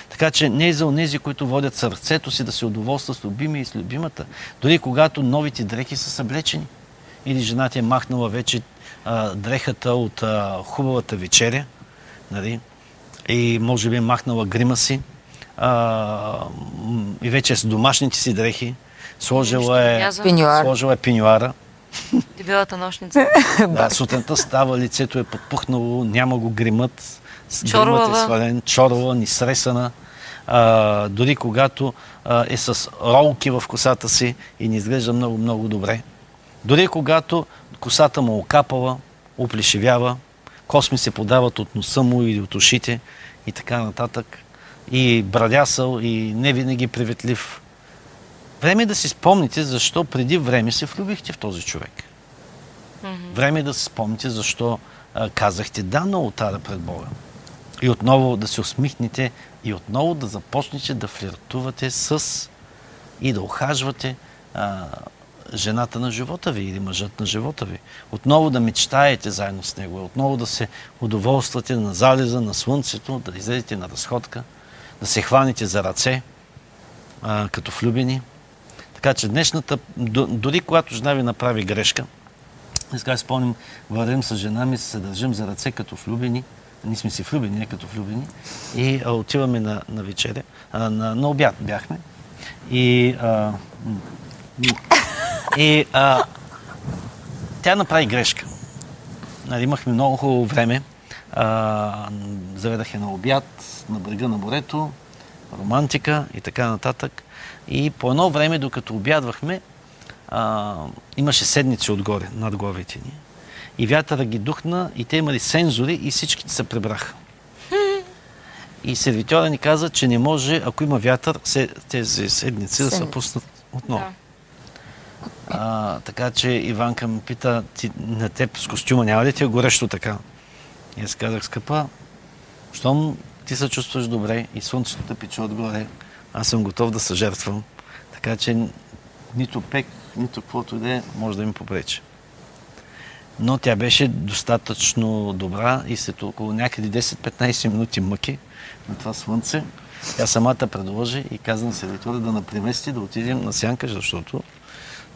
Така че не е за онези, които водят сърцето си да се удоволства с любимия и с любимата. Дори когато новите дрехи са съблечени. Или жената е махнала вече а, дрехата от а, хубавата вечеря. Нали? И може би е махнала грима си. А, и вече е с домашните си дрехи. Сложила е, сложила е пенюара. Дебелата нощница. Да, сутринта става, лицето е подпухнало, няма го гримът. Чорова. е свален, чорова, ни сресана. А, дори когато а, е с ролки в косата си и ни изглежда много, много добре. Дори когато косата му окапала, оплешивява, косми се подават от носа му или от ушите и така нататък. И брадясъл, и не винаги приветлив. Време е да си спомните защо преди време се влюбихте в този човек. Време е да се спомните защо а, казахте да на ултара пред Бога. И отново да се усмихнете и отново да започнете да флиртувате с и да охажвате а, жената на живота ви или мъжът на живота ви. Отново да мечтаете заедно с него, отново да се удоволствате на залеза, на слънцето, да излезете на разходка, да се хванете за ръце, а, като влюбени. Така че днешната, дори когато жена ви направи грешка, сега спомням, вървим с жена ми, се държим за ръце като влюбени, ние сме си влюбени, не като влюбени, и а, отиваме на, на вечеря, а, на, на обяд бяхме. И, а, и а, тя направи грешка. Нали, имахме много хубаво време. А, заведах на обяд на брега на морето, романтика и така нататък. И по едно време, докато обядвахме, а, имаше седници отгоре, над главите ни. И вятъра ги духна и те имали сензори и всичките се пребраха. И сервитьора ни каза, че не може, ако има вятър, тези седници да се пуснат отново. Да. А, така че Иванка ме пита, ти, на теб с костюма няма ли ти е горещо така? И аз казах, скъпа, щом ти се чувстваш добре и слънцето те пече отгоре, аз съм готов да се жертвам. Така че нито пек, нито каквото да е, може да ми попречи. Но тя беше достатъчно добра и след около някъде 10-15 минути мъки на това слънце, тя самата предложи и каза на сервитора да напремести, да отидем на сянка, защото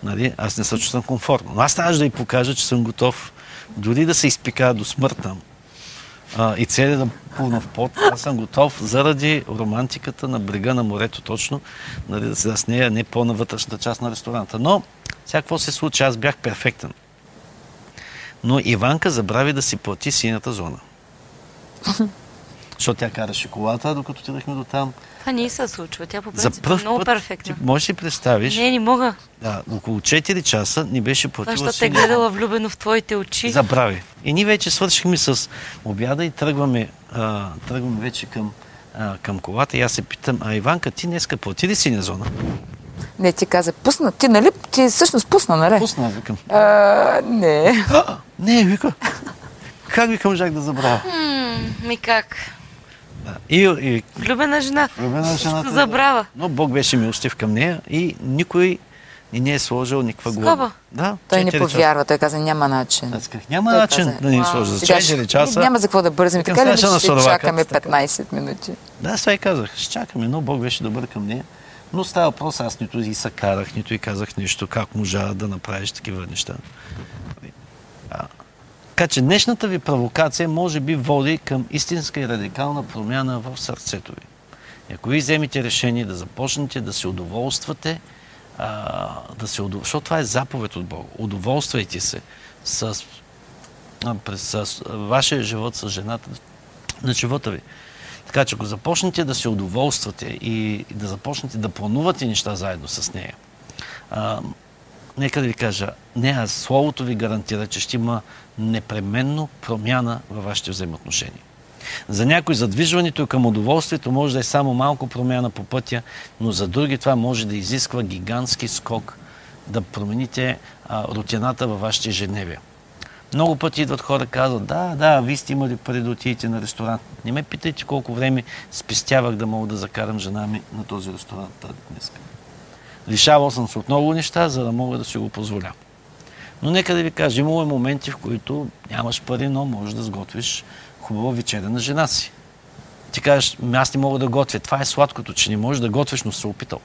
нали, аз не се чувствам комфортно. Но аз трябваше да й покажа, че съм готов дори да се изпика до смъртта и цели да пълна в пот. Аз съм готов заради романтиката на брега на морето точно, нали, да се с нея не по-на част на ресторанта. Но, какво се случи? Аз бях перфектен. Но Иванка забрави да си плати синята зона. Защото тя караше колата, докато отидахме до там. Това не се случва. Тя по принцип е много перфектна. Ти можеш си представиш. Не, не мога. Да, около 4 часа ни беше платила Това, защото те гледала влюбено в твоите очи. Забрави. И ние вече свършихме с обяда и тръгваме, а, тръгваме вече към, а, към колата. И аз се питам, а Иванка, ти днеска плати ли синя зона? Не, ти каза, пусна. Ти, нали? Ти всъщност пусна, нали? Пусна, викам. А, не. А, не, вика. Как викам, жак да забравя? ми как? И, и, влюбена жена. Влюбена жена. Забрава. Но Бог беше милостив към нея и никой не ни е сложил никаква глоба. Да, той не повярва, той каза няма начин. Аз казах, няма той начин каза, да ни сложи за 4 часа. Няма за какво да бързаме. Така ли ще чакаме 15 минути? Да, сега казах, ще чакаме, но Бог беше добър към нея. Но става въпрос, аз нито и се карах, нито и казах нещо, как можа да направиш такива неща. Така че днешната ви провокация може би води към истинска и радикална промяна в сърцето ви. И ако ви вземете решение да започнете да се удоволствате, а, да се удов... защото това е заповед от Бога. Удоволствайте се с, а, през, с вашия живот с жената на живота ви. Така че ако започнете да се удоволствате и, и да започнете да планувате неща заедно с нея, а, нека да ви кажа, не, аз Словото ви гарантира, че ще има непременно промяна във вашите взаимоотношения. За някой задвижването към удоволствието може да е само малко промяна по пътя, но за други това може да изисква гигантски скок да промените а, рутината във вашите ежедневия. Много пъти идват хора и казват, да, да, вие сте имали преди да отидете на ресторант. Не ме питайте колко време спестявах да мога да закарам жена ми на този ресторант днес. Лишавал съм се от много неща, за да мога да си го позволя. Но нека да ви кажа, имало е моменти, в които нямаш пари, но можеш да сготвиш хубава вечеря на жена си. Ти кажеш, аз не мога да готвя. Това е сладкото, че не можеш да готвиш, но се опитал.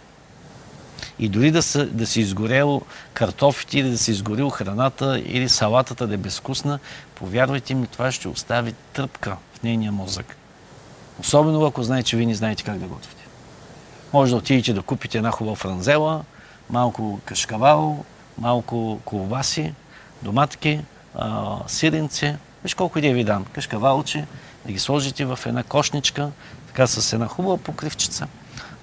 И дори да, са, да си изгорел картофите или да си изгорил храната или салатата да е безвкусна, повярвайте ми, това ще остави тръпка в нейния мозък. Особено ако знае, че вие не знаете как да готвите. Може да отидете да купите една хубава франзела, малко кашкавал, малко колбаси, доматки, а, сиренце, виж колко идея ви дам, кашкавалче, да ги сложите в една кошничка, така с една хубава покривчица.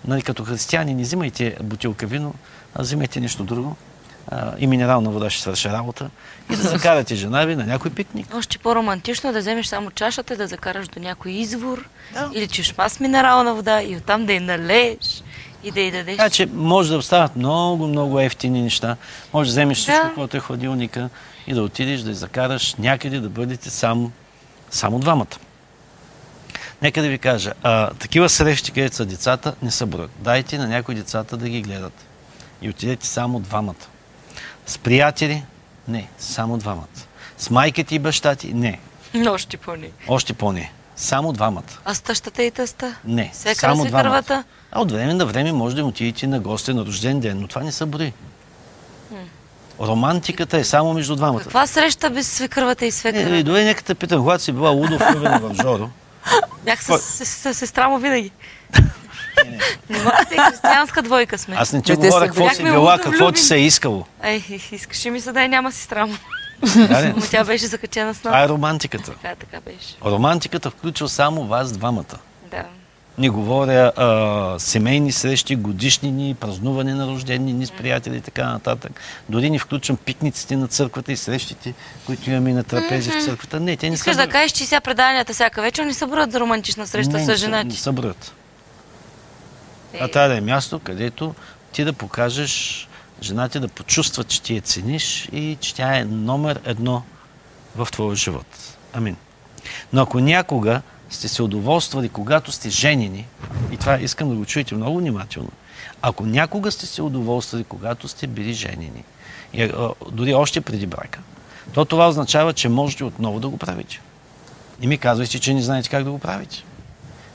Нали, като християни не взимайте бутилка вино, а взимайте нещо друго. А, и минерална вода ще свърши работа. И да закарате жена ви на някой пикник. Още по-романтично е да вземеш само чашата, да закараш до някой извор да. или чешма с минерална вода и оттам да я налееш и да й дадеш. Така че може да остават много, много ефтини неща. Може да вземеш всичко, да. което е хладилника и да отидеш да я закараш някъде да бъдете само, само двамата. Нека да ви кажа, а, такива срещи, където са децата, не са броят. Дайте на някои децата да ги гледат. И отидете само двамата. С приятели? Не, само двамата. С майка ти и баща ти? Не, Но още по-не. още по-не. Само двамата. А с тъщата и тъста? Не, Свекъра, само свекървата? двамата. А от време на време може да им отидете на гости на рожден ден, но това не са брои. Романтиката е само между двамата. Каква среща без свекървата и Не, свекъра? не, дори нека те питам, когато си била лудо влюбена в Жоро, Бях с, с, с, сестра му винаги. Не можете, християнска двойка сме. аз не ти Дете говоря се какво си била, какво ти се е искало. Ей, искаше ми се да я няма сестра му. Да, не? Но тя беше закачена с Това е нас. романтиката. Така, така беше. Романтиката включва само вас двамата. Да. Не говоря а, семейни срещи, годишнини, празнуване на рождени дни с приятели и така нататък. Дори не включвам пикниците на църквата и срещите, които имаме на трапези в църквата. Не, те не Искаш са да кажеш, че сега преданията всяка вечер не събират за романтична среща не, с не жена са- Не ти. Е, трябва да е място, където ти да покажеш жена ти да почувства, че ти я цениш и че тя е номер едно в твоя живот. Амин. Но ако някога сте се удоволствали, когато сте женени, и това искам да го чуете много внимателно, ако някога сте се удоволствали, когато сте били женени, и, а, дори още преди брака, то това означава, че можете отново да го правите. Не ми казвайте, че не знаете как да го правите.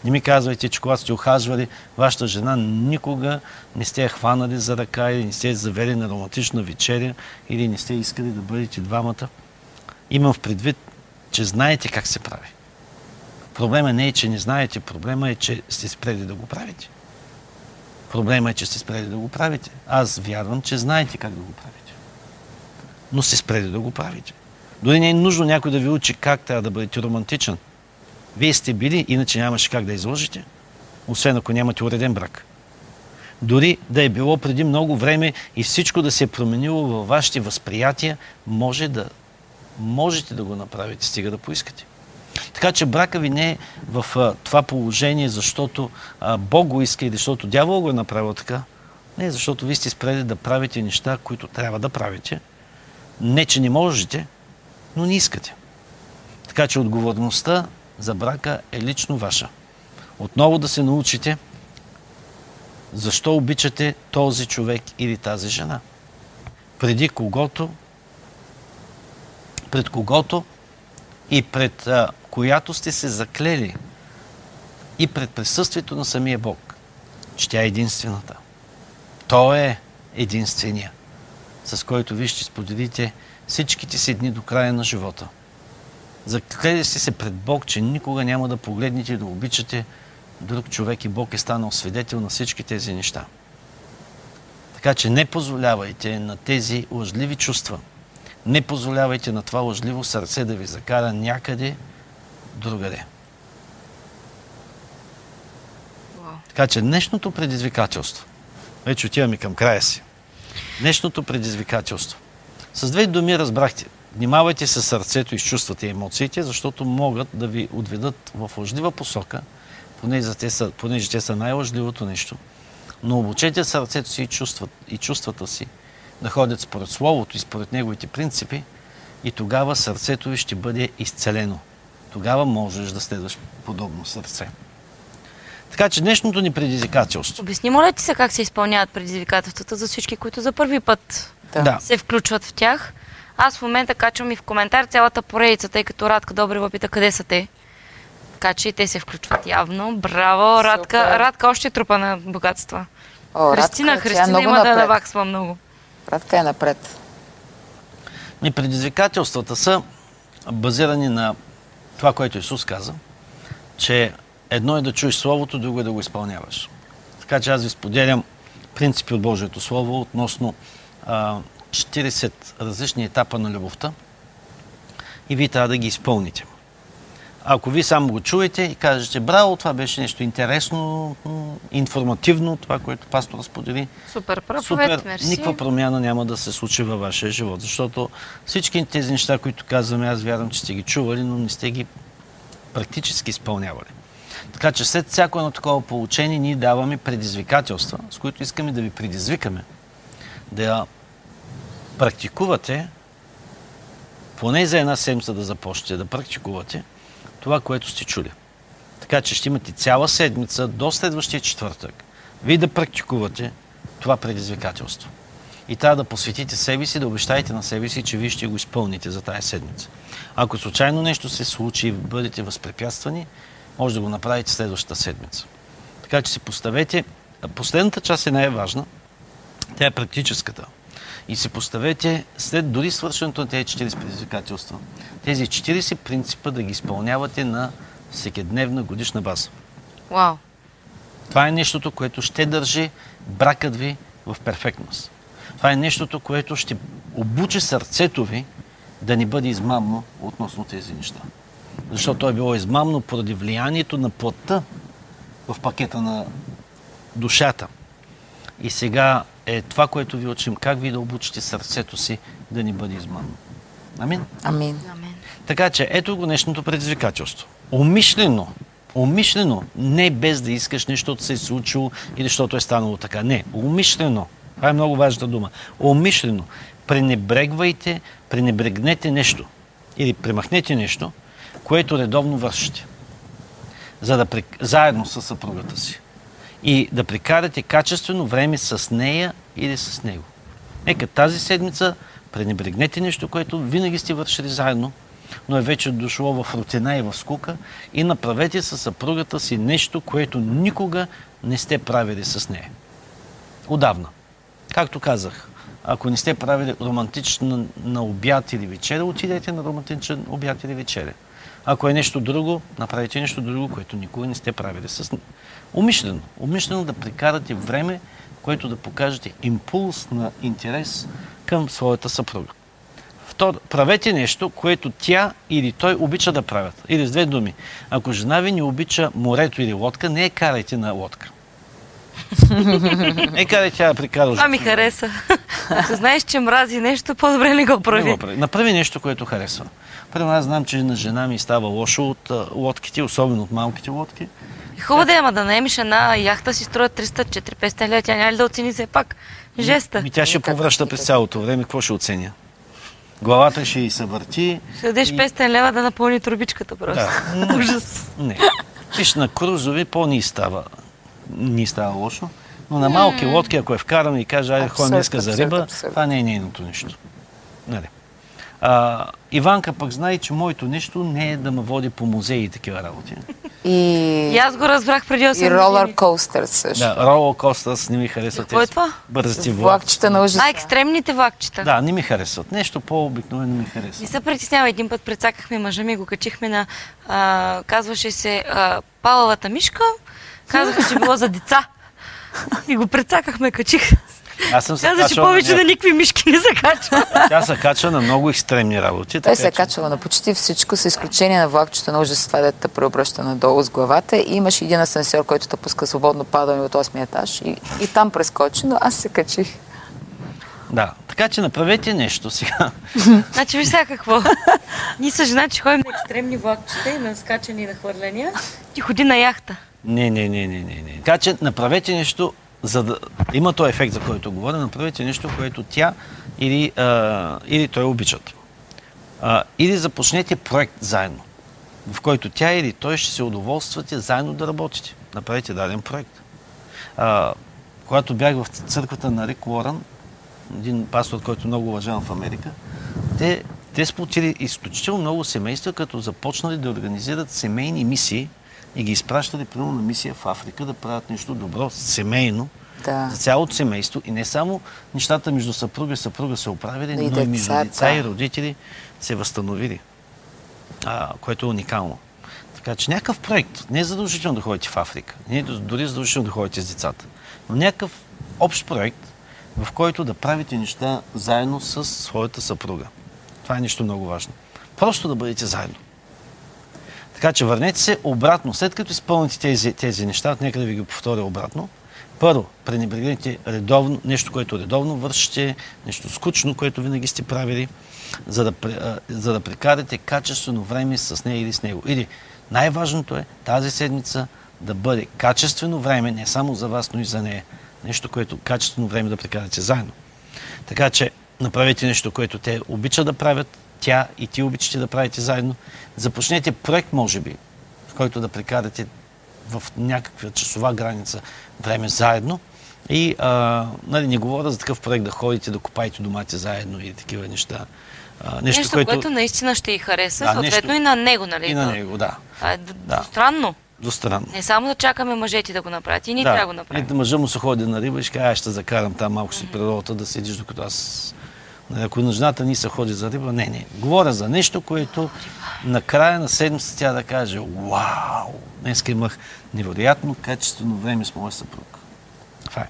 Не ми казвайте, че когато сте охажвали вашата жена, никога не сте я хванали за ръка или не сте завели на романтична вечеря или не сте искали да бъдете двамата. Имам в предвид, че знаете как се прави. Проблема не е, че не знаете, проблема е, че сте спрели да го правите. Проблема е, че сте спрели да го правите. Аз вярвам, че знаете как да го правите. Но сте спрели да го правите. Дори не е нужно някой да ви учи как трябва да бъдете романтичен. Вие сте били, иначе нямаше как да изложите, освен ако нямате уреден брак. Дори да е било преди много време и всичко да се е променило във вашите възприятия, може да, можете да го направите, стига да поискате. Така че брака ви не е в а, това положение, защото а, Бог го иска или защото дявол го е направил така. Не, защото вие сте спрели да правите неща, които трябва да правите. Не, че не можете, но не искате. Така че отговорността за брака е лично ваша. Отново да се научите защо обичате този човек или тази жена. Преди когото, пред когото и пред а, която сте се заклели и пред присъствието на самия Бог, че тя е единствената. Той е единствения, с който вие ще споделите всичките си дни до края на живота. Заклели сте се пред Бог, че никога няма да погледнете и да обичате друг човек и Бог е станал свидетел на всички тези неща. Така че не позволявайте на тези лъжливи чувства, не позволявайте на това лъжливо сърце да ви закара някъде другаде. Така че днешното предизвикателство, вече отиваме към края си, днешното предизвикателство. С две думи разбрахте. Внимавайте с сърцето и с чувствата и емоциите, защото могат да ви отведат в лъжлива посока, понеже те са, понеже те са най-лъжливото нещо. Но обучете сърцето си и, чувстват, и чувствата си да ходят според Словото и според неговите принципи и тогава сърцето ви ще бъде изцелено. Тогава можеш да следваш подобно сърце. Така че днешното ни предизвикателство. Обясни, моля ти се, как се изпълняват предизвикателствата за всички, които за първи път Да. Да. се включват в тях. Аз в момента качвам и в коментар цялата поредица, тъй като Радка Добрева пита къде са те. Така че и те се включват явно. Браво, Радка. Супер. Радка още трупа на богатства. О, Христина, Радка, е Христина много има да напред. наваксва много. Радка е напред. И предизвикателствата са базирани на това, което Исус каза, че едно е да чуеш Словото, друго е да го изпълняваш. Така че аз ви споделям принципи от Божието Слово относно а, 40 различни етапа на любовта и вие трябва да ги изпълните. Ако вие само го чуете и кажете, браво, това беше нещо интересно, информативно, това, което пастора сподели, Супер проповед, Супер, мерси. никаква промяна няма да се случи във вашия живот, защото всички тези неща, които казваме, аз вярвам, че сте ги чували, но не сте ги практически изпълнявали. Така че след всяко едно такова получение ние даваме предизвикателства, с които искаме да ви предизвикаме да практикувате, поне за една седмица да започнете да практикувате това, което сте чули. Така че ще имате цяла седмица до следващия четвъртък. Вие да практикувате това предизвикателство. и трябва да посветите себе си, да обещаете на себе си, че вие ще го изпълните за тази седмица. Ако случайно нещо се случи и бъдете възпрепятствани, може да го направите следващата седмица. Така че си поставете. Последната част е най-важна. Тя е практическата. И си поставете след дори свършването на тези 40 предизвикателства, тези 40 принципа да ги изпълнявате на всекидневна годишна база. Вау. Това е нещото, което ще държи бракът ви в перфектност. Това е нещото, което ще обучи сърцето ви да не бъде измамно относно тези неща. Защото то е било измамно поради влиянието на плътта в пакета на душата. И сега е това, което ви учим, как ви да обучите сърцето си да ни бъде измамно. Амин. Амин. Така че ето го днешното предизвикателство. Умишлено, умишлено, не без да искаш нещо да се е случило или защото е станало така. Не, умишлено. Това е много важна дума. Умишлено. Пренебрегвайте, пренебрегнете нещо или премахнете нещо, което редовно вършите. За да, заедно с съпругата си. И да прикарате качествено време с нея или с него. Нека тази седмица пренебрегнете нещо, което винаги сте вършили заедно, но е вече дошло в рутина и в скука и направете със съпругата си нещо, което никога не сте правили с нея. Отдавна. Както казах, ако не сте правили романтичен на обяд или вечеря, отидете на романтичен обяд или вечеря. Ако е нещо друго, направете нещо друго, което никога не сте правили с Умишлено. Умишлено да прекарате време, което да покажете импулс на интерес към своята съпруга. Второ, правете нещо, което тя или той обича да правят. Или с две думи. Ако жена ви не обича морето или лодка, не я карайте на лодка. не карайте тя да прикара. Това ми хареса. Ако знаеш, че мрази нещо, по-добре не го Не прави. го прави. Направи нещо, което харесва. Първо, аз знам, че на жена ми става лошо от лодките, особено от малките лодки. Хубаво да е, ама да наемиш една яхта си струва 300-400 лева. Тя няма ли да оцени все пак жеста? Ми тя ще Как повръща през кажа? цялото време. Какво ще оценя? Главата ще й се върти. Ще дадеш 500 лева да напълни турбичката просто. Да. Ужас. Не. Виж, на крузови по-ни става. Ни става лошо. Но на малки лодки, ако е вкараме и каже, айде ходим днеска за риба, абсурд. това не е нейното нещо. Нали? А, Иванка пък знае, че моето нещо не е да ме води по музеи и такива работи. И, И аз го разбрах преди 8 и ролър години. костър също. Да, роло костас не ми харесват. Какво е това? Влак. Влакчета на ужаса. Най-екстремните влакчета. Да, не ми харесват. Нещо по-обикновено ми Не харесва. се притеснява. Един път прецакахме мъжа ми, го качихме на... А, казваше се а, Палавата мишка. Казаха, че било за деца. И го прецакахме, качих. Аз съм се Каза, че на повече нея. на никакви мишки не се качва. Тя се качва на много екстремни работи. Той се е че- качвал на почти всичко, с изключение на влакчета на ужас, това дете те преобръща надолу с главата. И имаше един асансьор, който те пуска свободно падане от 8 етаж. И, и там прескочи, но аз се качих. Да, така че направете нещо сега. Значи виж сега какво. Ние с жена, че ходим на екстремни влакчета и на скачани и на хвърляния. Ти ходи на яхта. Не, не, не, не, не, не. Така че направете нещо, за да има този ефект, за който говоря, направете нещо, което тя или, а, или той обичат. А, или започнете проект заедно, в който тя или той ще се удоволствате заедно да работите. Направете даден проект. А, когато бях в църквата на Рик Уорън, един пастор, който много уважавам в Америка, те, те сплотили изключително много семейства, като започнали да организират семейни мисии и ги изпращали примерно на мисия в Африка да правят нещо добро, семейно, Да. за цялото семейство. И не само нещата между съпруга и съпруга се оправили, Но и и между деца и родители се възстановили, а, което е уникално. Така че някакъв проект, не е задължително да ходите в Африка, не е дори задължително да ходите с децата, но някакъв общ проект, в който да правите неща заедно с своята съпруга. Това е нещо много важно. Просто да бъдете заедно. Така че върнете се обратно. След като изпълните тези, тези неща, нека да ви ги повторя обратно. Първо, пренебрегнете редовно, нещо, което редовно вършите, нещо скучно, което винаги сте правили, за да, за да прекарате качествено време с нея или с него. Или най-важното е тази седмица да бъде качествено време, не само за вас, но и за нея. Нещо, което качествено време да прекарате заедно. Така че направете нещо, което те обичат да правят, тя и ти обичате да правите заедно. Започнете проект, може би, в който да прекарате в някаква часова граница време заедно И а, нали, не говоря за такъв проект да ходите да копаете домати заедно и такива неща. А, нещо, Нещо, което... което наистина ще й хареса, Да, съответно нещо- и на него, нали? И на Да. него, да. Това е Да. странно. Двустранно. Не само да чакаме мъжете да го направят, и ние трябва да го направим. И мъжа му се ходи на риба и ще каже, аз ще закарам там малко си природата да седиш, докато аз... Ако на жената ни се ходи за риба, не, не. Говоря за нещо, което на края на седмица тя да каже, вау, днес имах невероятно качествено време с моя съпруг. Това е.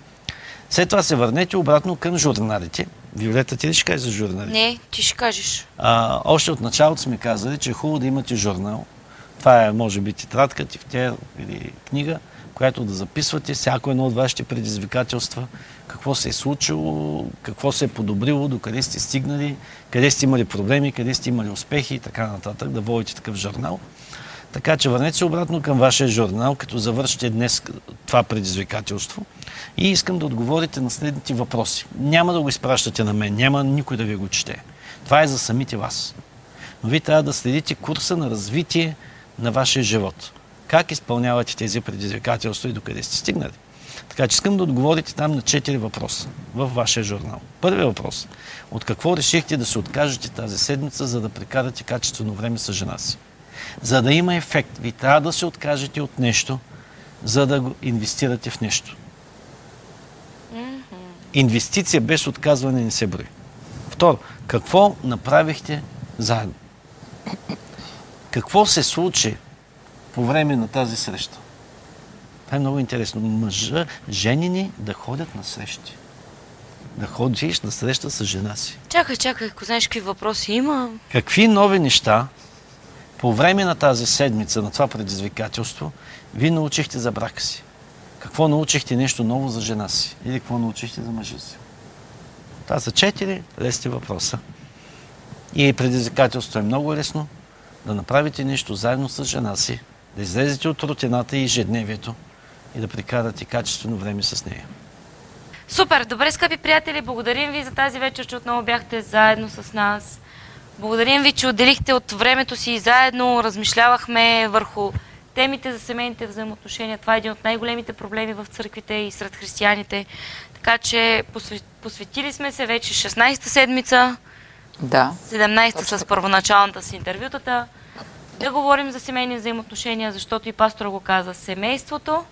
След това се върнете обратно към журналите. Виолета, ти ли ще кажеш за журналите? Не, ти ще кажеш. А, още от началото сме казали, че е хубаво да имате журнал. Това е, може би, тетрадка, тефтер или книга, която да записвате всяко едно от вашите предизвикателства, какво се е случило, какво се е подобрило, докъде сте стигнали, къде сте имали проблеми, къде сте имали успехи и така нататък, да водите такъв журнал. Така че върнете се обратно към вашия журнал, като завършите днес това предизвикателство. И искам да отговорите на следните въпроси. Няма да го изпращате на мен, няма никой да ви го чете. Това е за самите вас. Но вие трябва да следите курса на развитие на вашия живот. Как изпълнявате тези предизвикателства и докъде сте стигнали. Така че искам да отговорите там на четири въпроса в вашия журнал. Първият въпрос. От какво решихте да се откажете тази седмица, за да прекарате качествено време с жена си? За да има ефект, ви трябва да се откажете от нещо, за да го инвестирате в нещо. Инвестиция без отказване не се брои. Второ, какво направихте заедно? Какво се случи по време на тази среща? Това е много интересно. Мъжа, женини да ходят на срещи. Да ходиш на среща с жена си. Чакай, чакай, ако знаеш какви въпроси има. Какви нови неща по време на тази седмица, на това предизвикателство, вие научихте за брака си? Какво научихте нещо ново за жена си? Или какво научихте за мъжа си? Това са четири лесни въпроса. И предизвикателството е много лесно да направите нещо заедно с жена си, да излезете от рутината и ежедневието и да прекарате качествено време с нея. Супер! Добре, скъпи приятели, благодарим ви за тази вечер, че отново бяхте заедно с нас. Благодарим ви, че отделихте от времето си и заедно размишлявахме върху темите за семейните взаимоотношения. Това е един от най-големите проблеми в църквите и сред християните. Така че посве- посветили сме се вече 16-та седмица, Да. 17-та с първоначалната си интервютата. Да говорим за семейни взаимоотношения, защото и пастора го каза. Семейството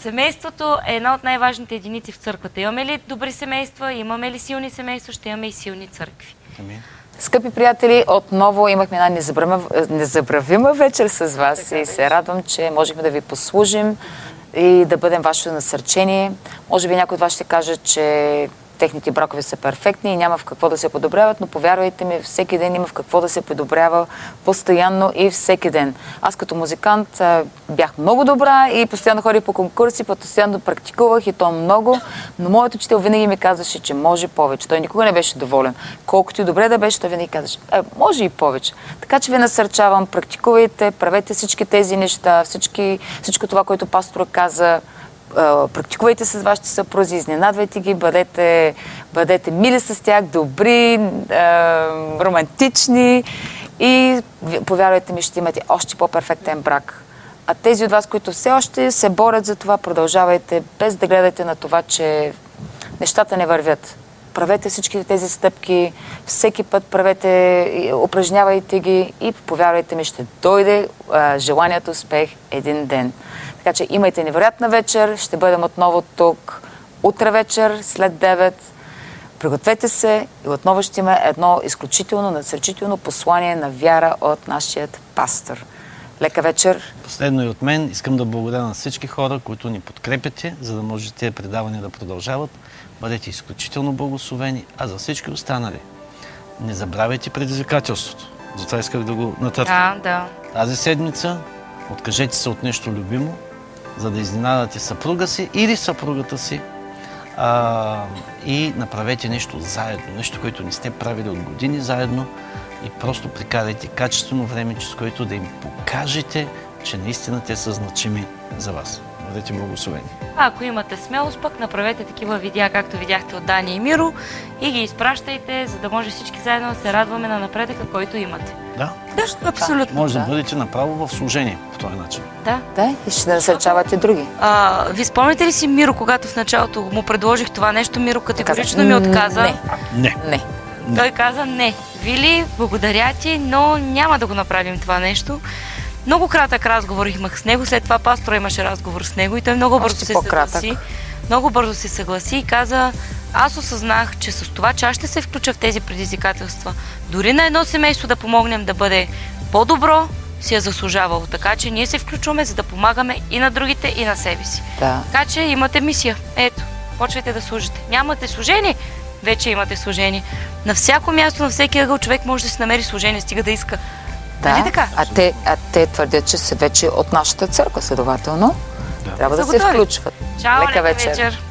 Семейството е една от най-важните единици в църквата. Имаме ли добри семейства, имаме ли силни семейства, ще имаме и силни църкви. Амин. Скъпи приятели, отново имахме една незабравима, незабравима вечер с вас и се радвам, че можехме да ви послужим и да бъдем вашето насърчение. Може би някой от вас ще каже, че техните бракове са перфектни и няма в какво да се подобряват, но повярвайте ми, всеки ден има в какво да се подобрява постоянно и всеки ден. Аз като музикант бях много добра и постоянно ходих по конкурси, постоянно практикувах и то много, но моят учител винаги ми казваше, че може повече. Той никога не беше доволен. Колкото и добре да беше, той винаги казваше, е, може и повече. Така че ви насърчавам, практикувайте, правете всички тези неща, всички, всичко това, което пастора каза, практикувайте с вашите съпрузи, изненадвайте ги, бъдете, бъдете мили с тях, добри, романтични и повярвайте ми, ще имате още по-перфектен брак. А тези от вас, които все още се борят за това, продължавайте, без да гледате на това, че нещата не вървят. Правете всички тези стъпки, всеки път правете, упражнявайте ги и повярвайте ми, ще дойде а, желанието успех един ден. Така че имайте невероятна вечер, ще бъдем отново тук утре вечер след 9. Пригответе се и отново ще има едно изключително, насърчително послание на вяра от нашият пастор. Лека вечер! Последно и от мен искам да благодаря на всички хора, които ни подкрепяте, за да може тези предавания да продължават. Бъдете изключително благословени, а за всички останали не забравяйте предизвикателството. Затова исках да го натъртя. Да, да. Тази седмица откажете се от нещо любимо, за да изненадате съпруга си или съпругата си а, и направете нещо заедно, нещо, което не сте правили от години заедно и просто прекарайте качествено време, с което да им покажете, че наистина те са значими за вас. Бъдете благословени. А ако имате смелост, пък направете такива видеа, както видяхте от Дани и Миро и ги изпращайте, за да може всички заедно да се радваме на напредъка, който имате. Да. Да, абсолютно. Може да Да. бъдете направо в служение по този начин. Да. Да, и ще насърчавате други. А, ви спомняте ли си Миро, когато в началото му предложих това нещо, Миро категорично ми отказа. Не, Не. не. Той каза не. Вили, благодаря ти, но няма да го направим това нещо. Много кратък разговор имах с него, след това пастора имаше разговор с него и той много бързо Още се по-кратък. съгласи. Много бързо се съгласи и каза, аз осъзнах, че с това, че аз ще се включа в тези предизвикателства, дори на едно семейство да помогнем да бъде по-добро, си е заслужавало. Така че ние се включваме, за да помагаме и на другите, и на себе си. Да. Така че имате мисия. Ето, почвайте да служите. Нямате служение, вече имате служение. На всяко място, на всеки ъгъл човек може да си намери служение, стига да иска. Да, Нали така? А, те, а те твърдят, че са вече от нашата църква, следователно. Да. Трябва да се готови. включват. Чао, Лека лека вечер. вечер.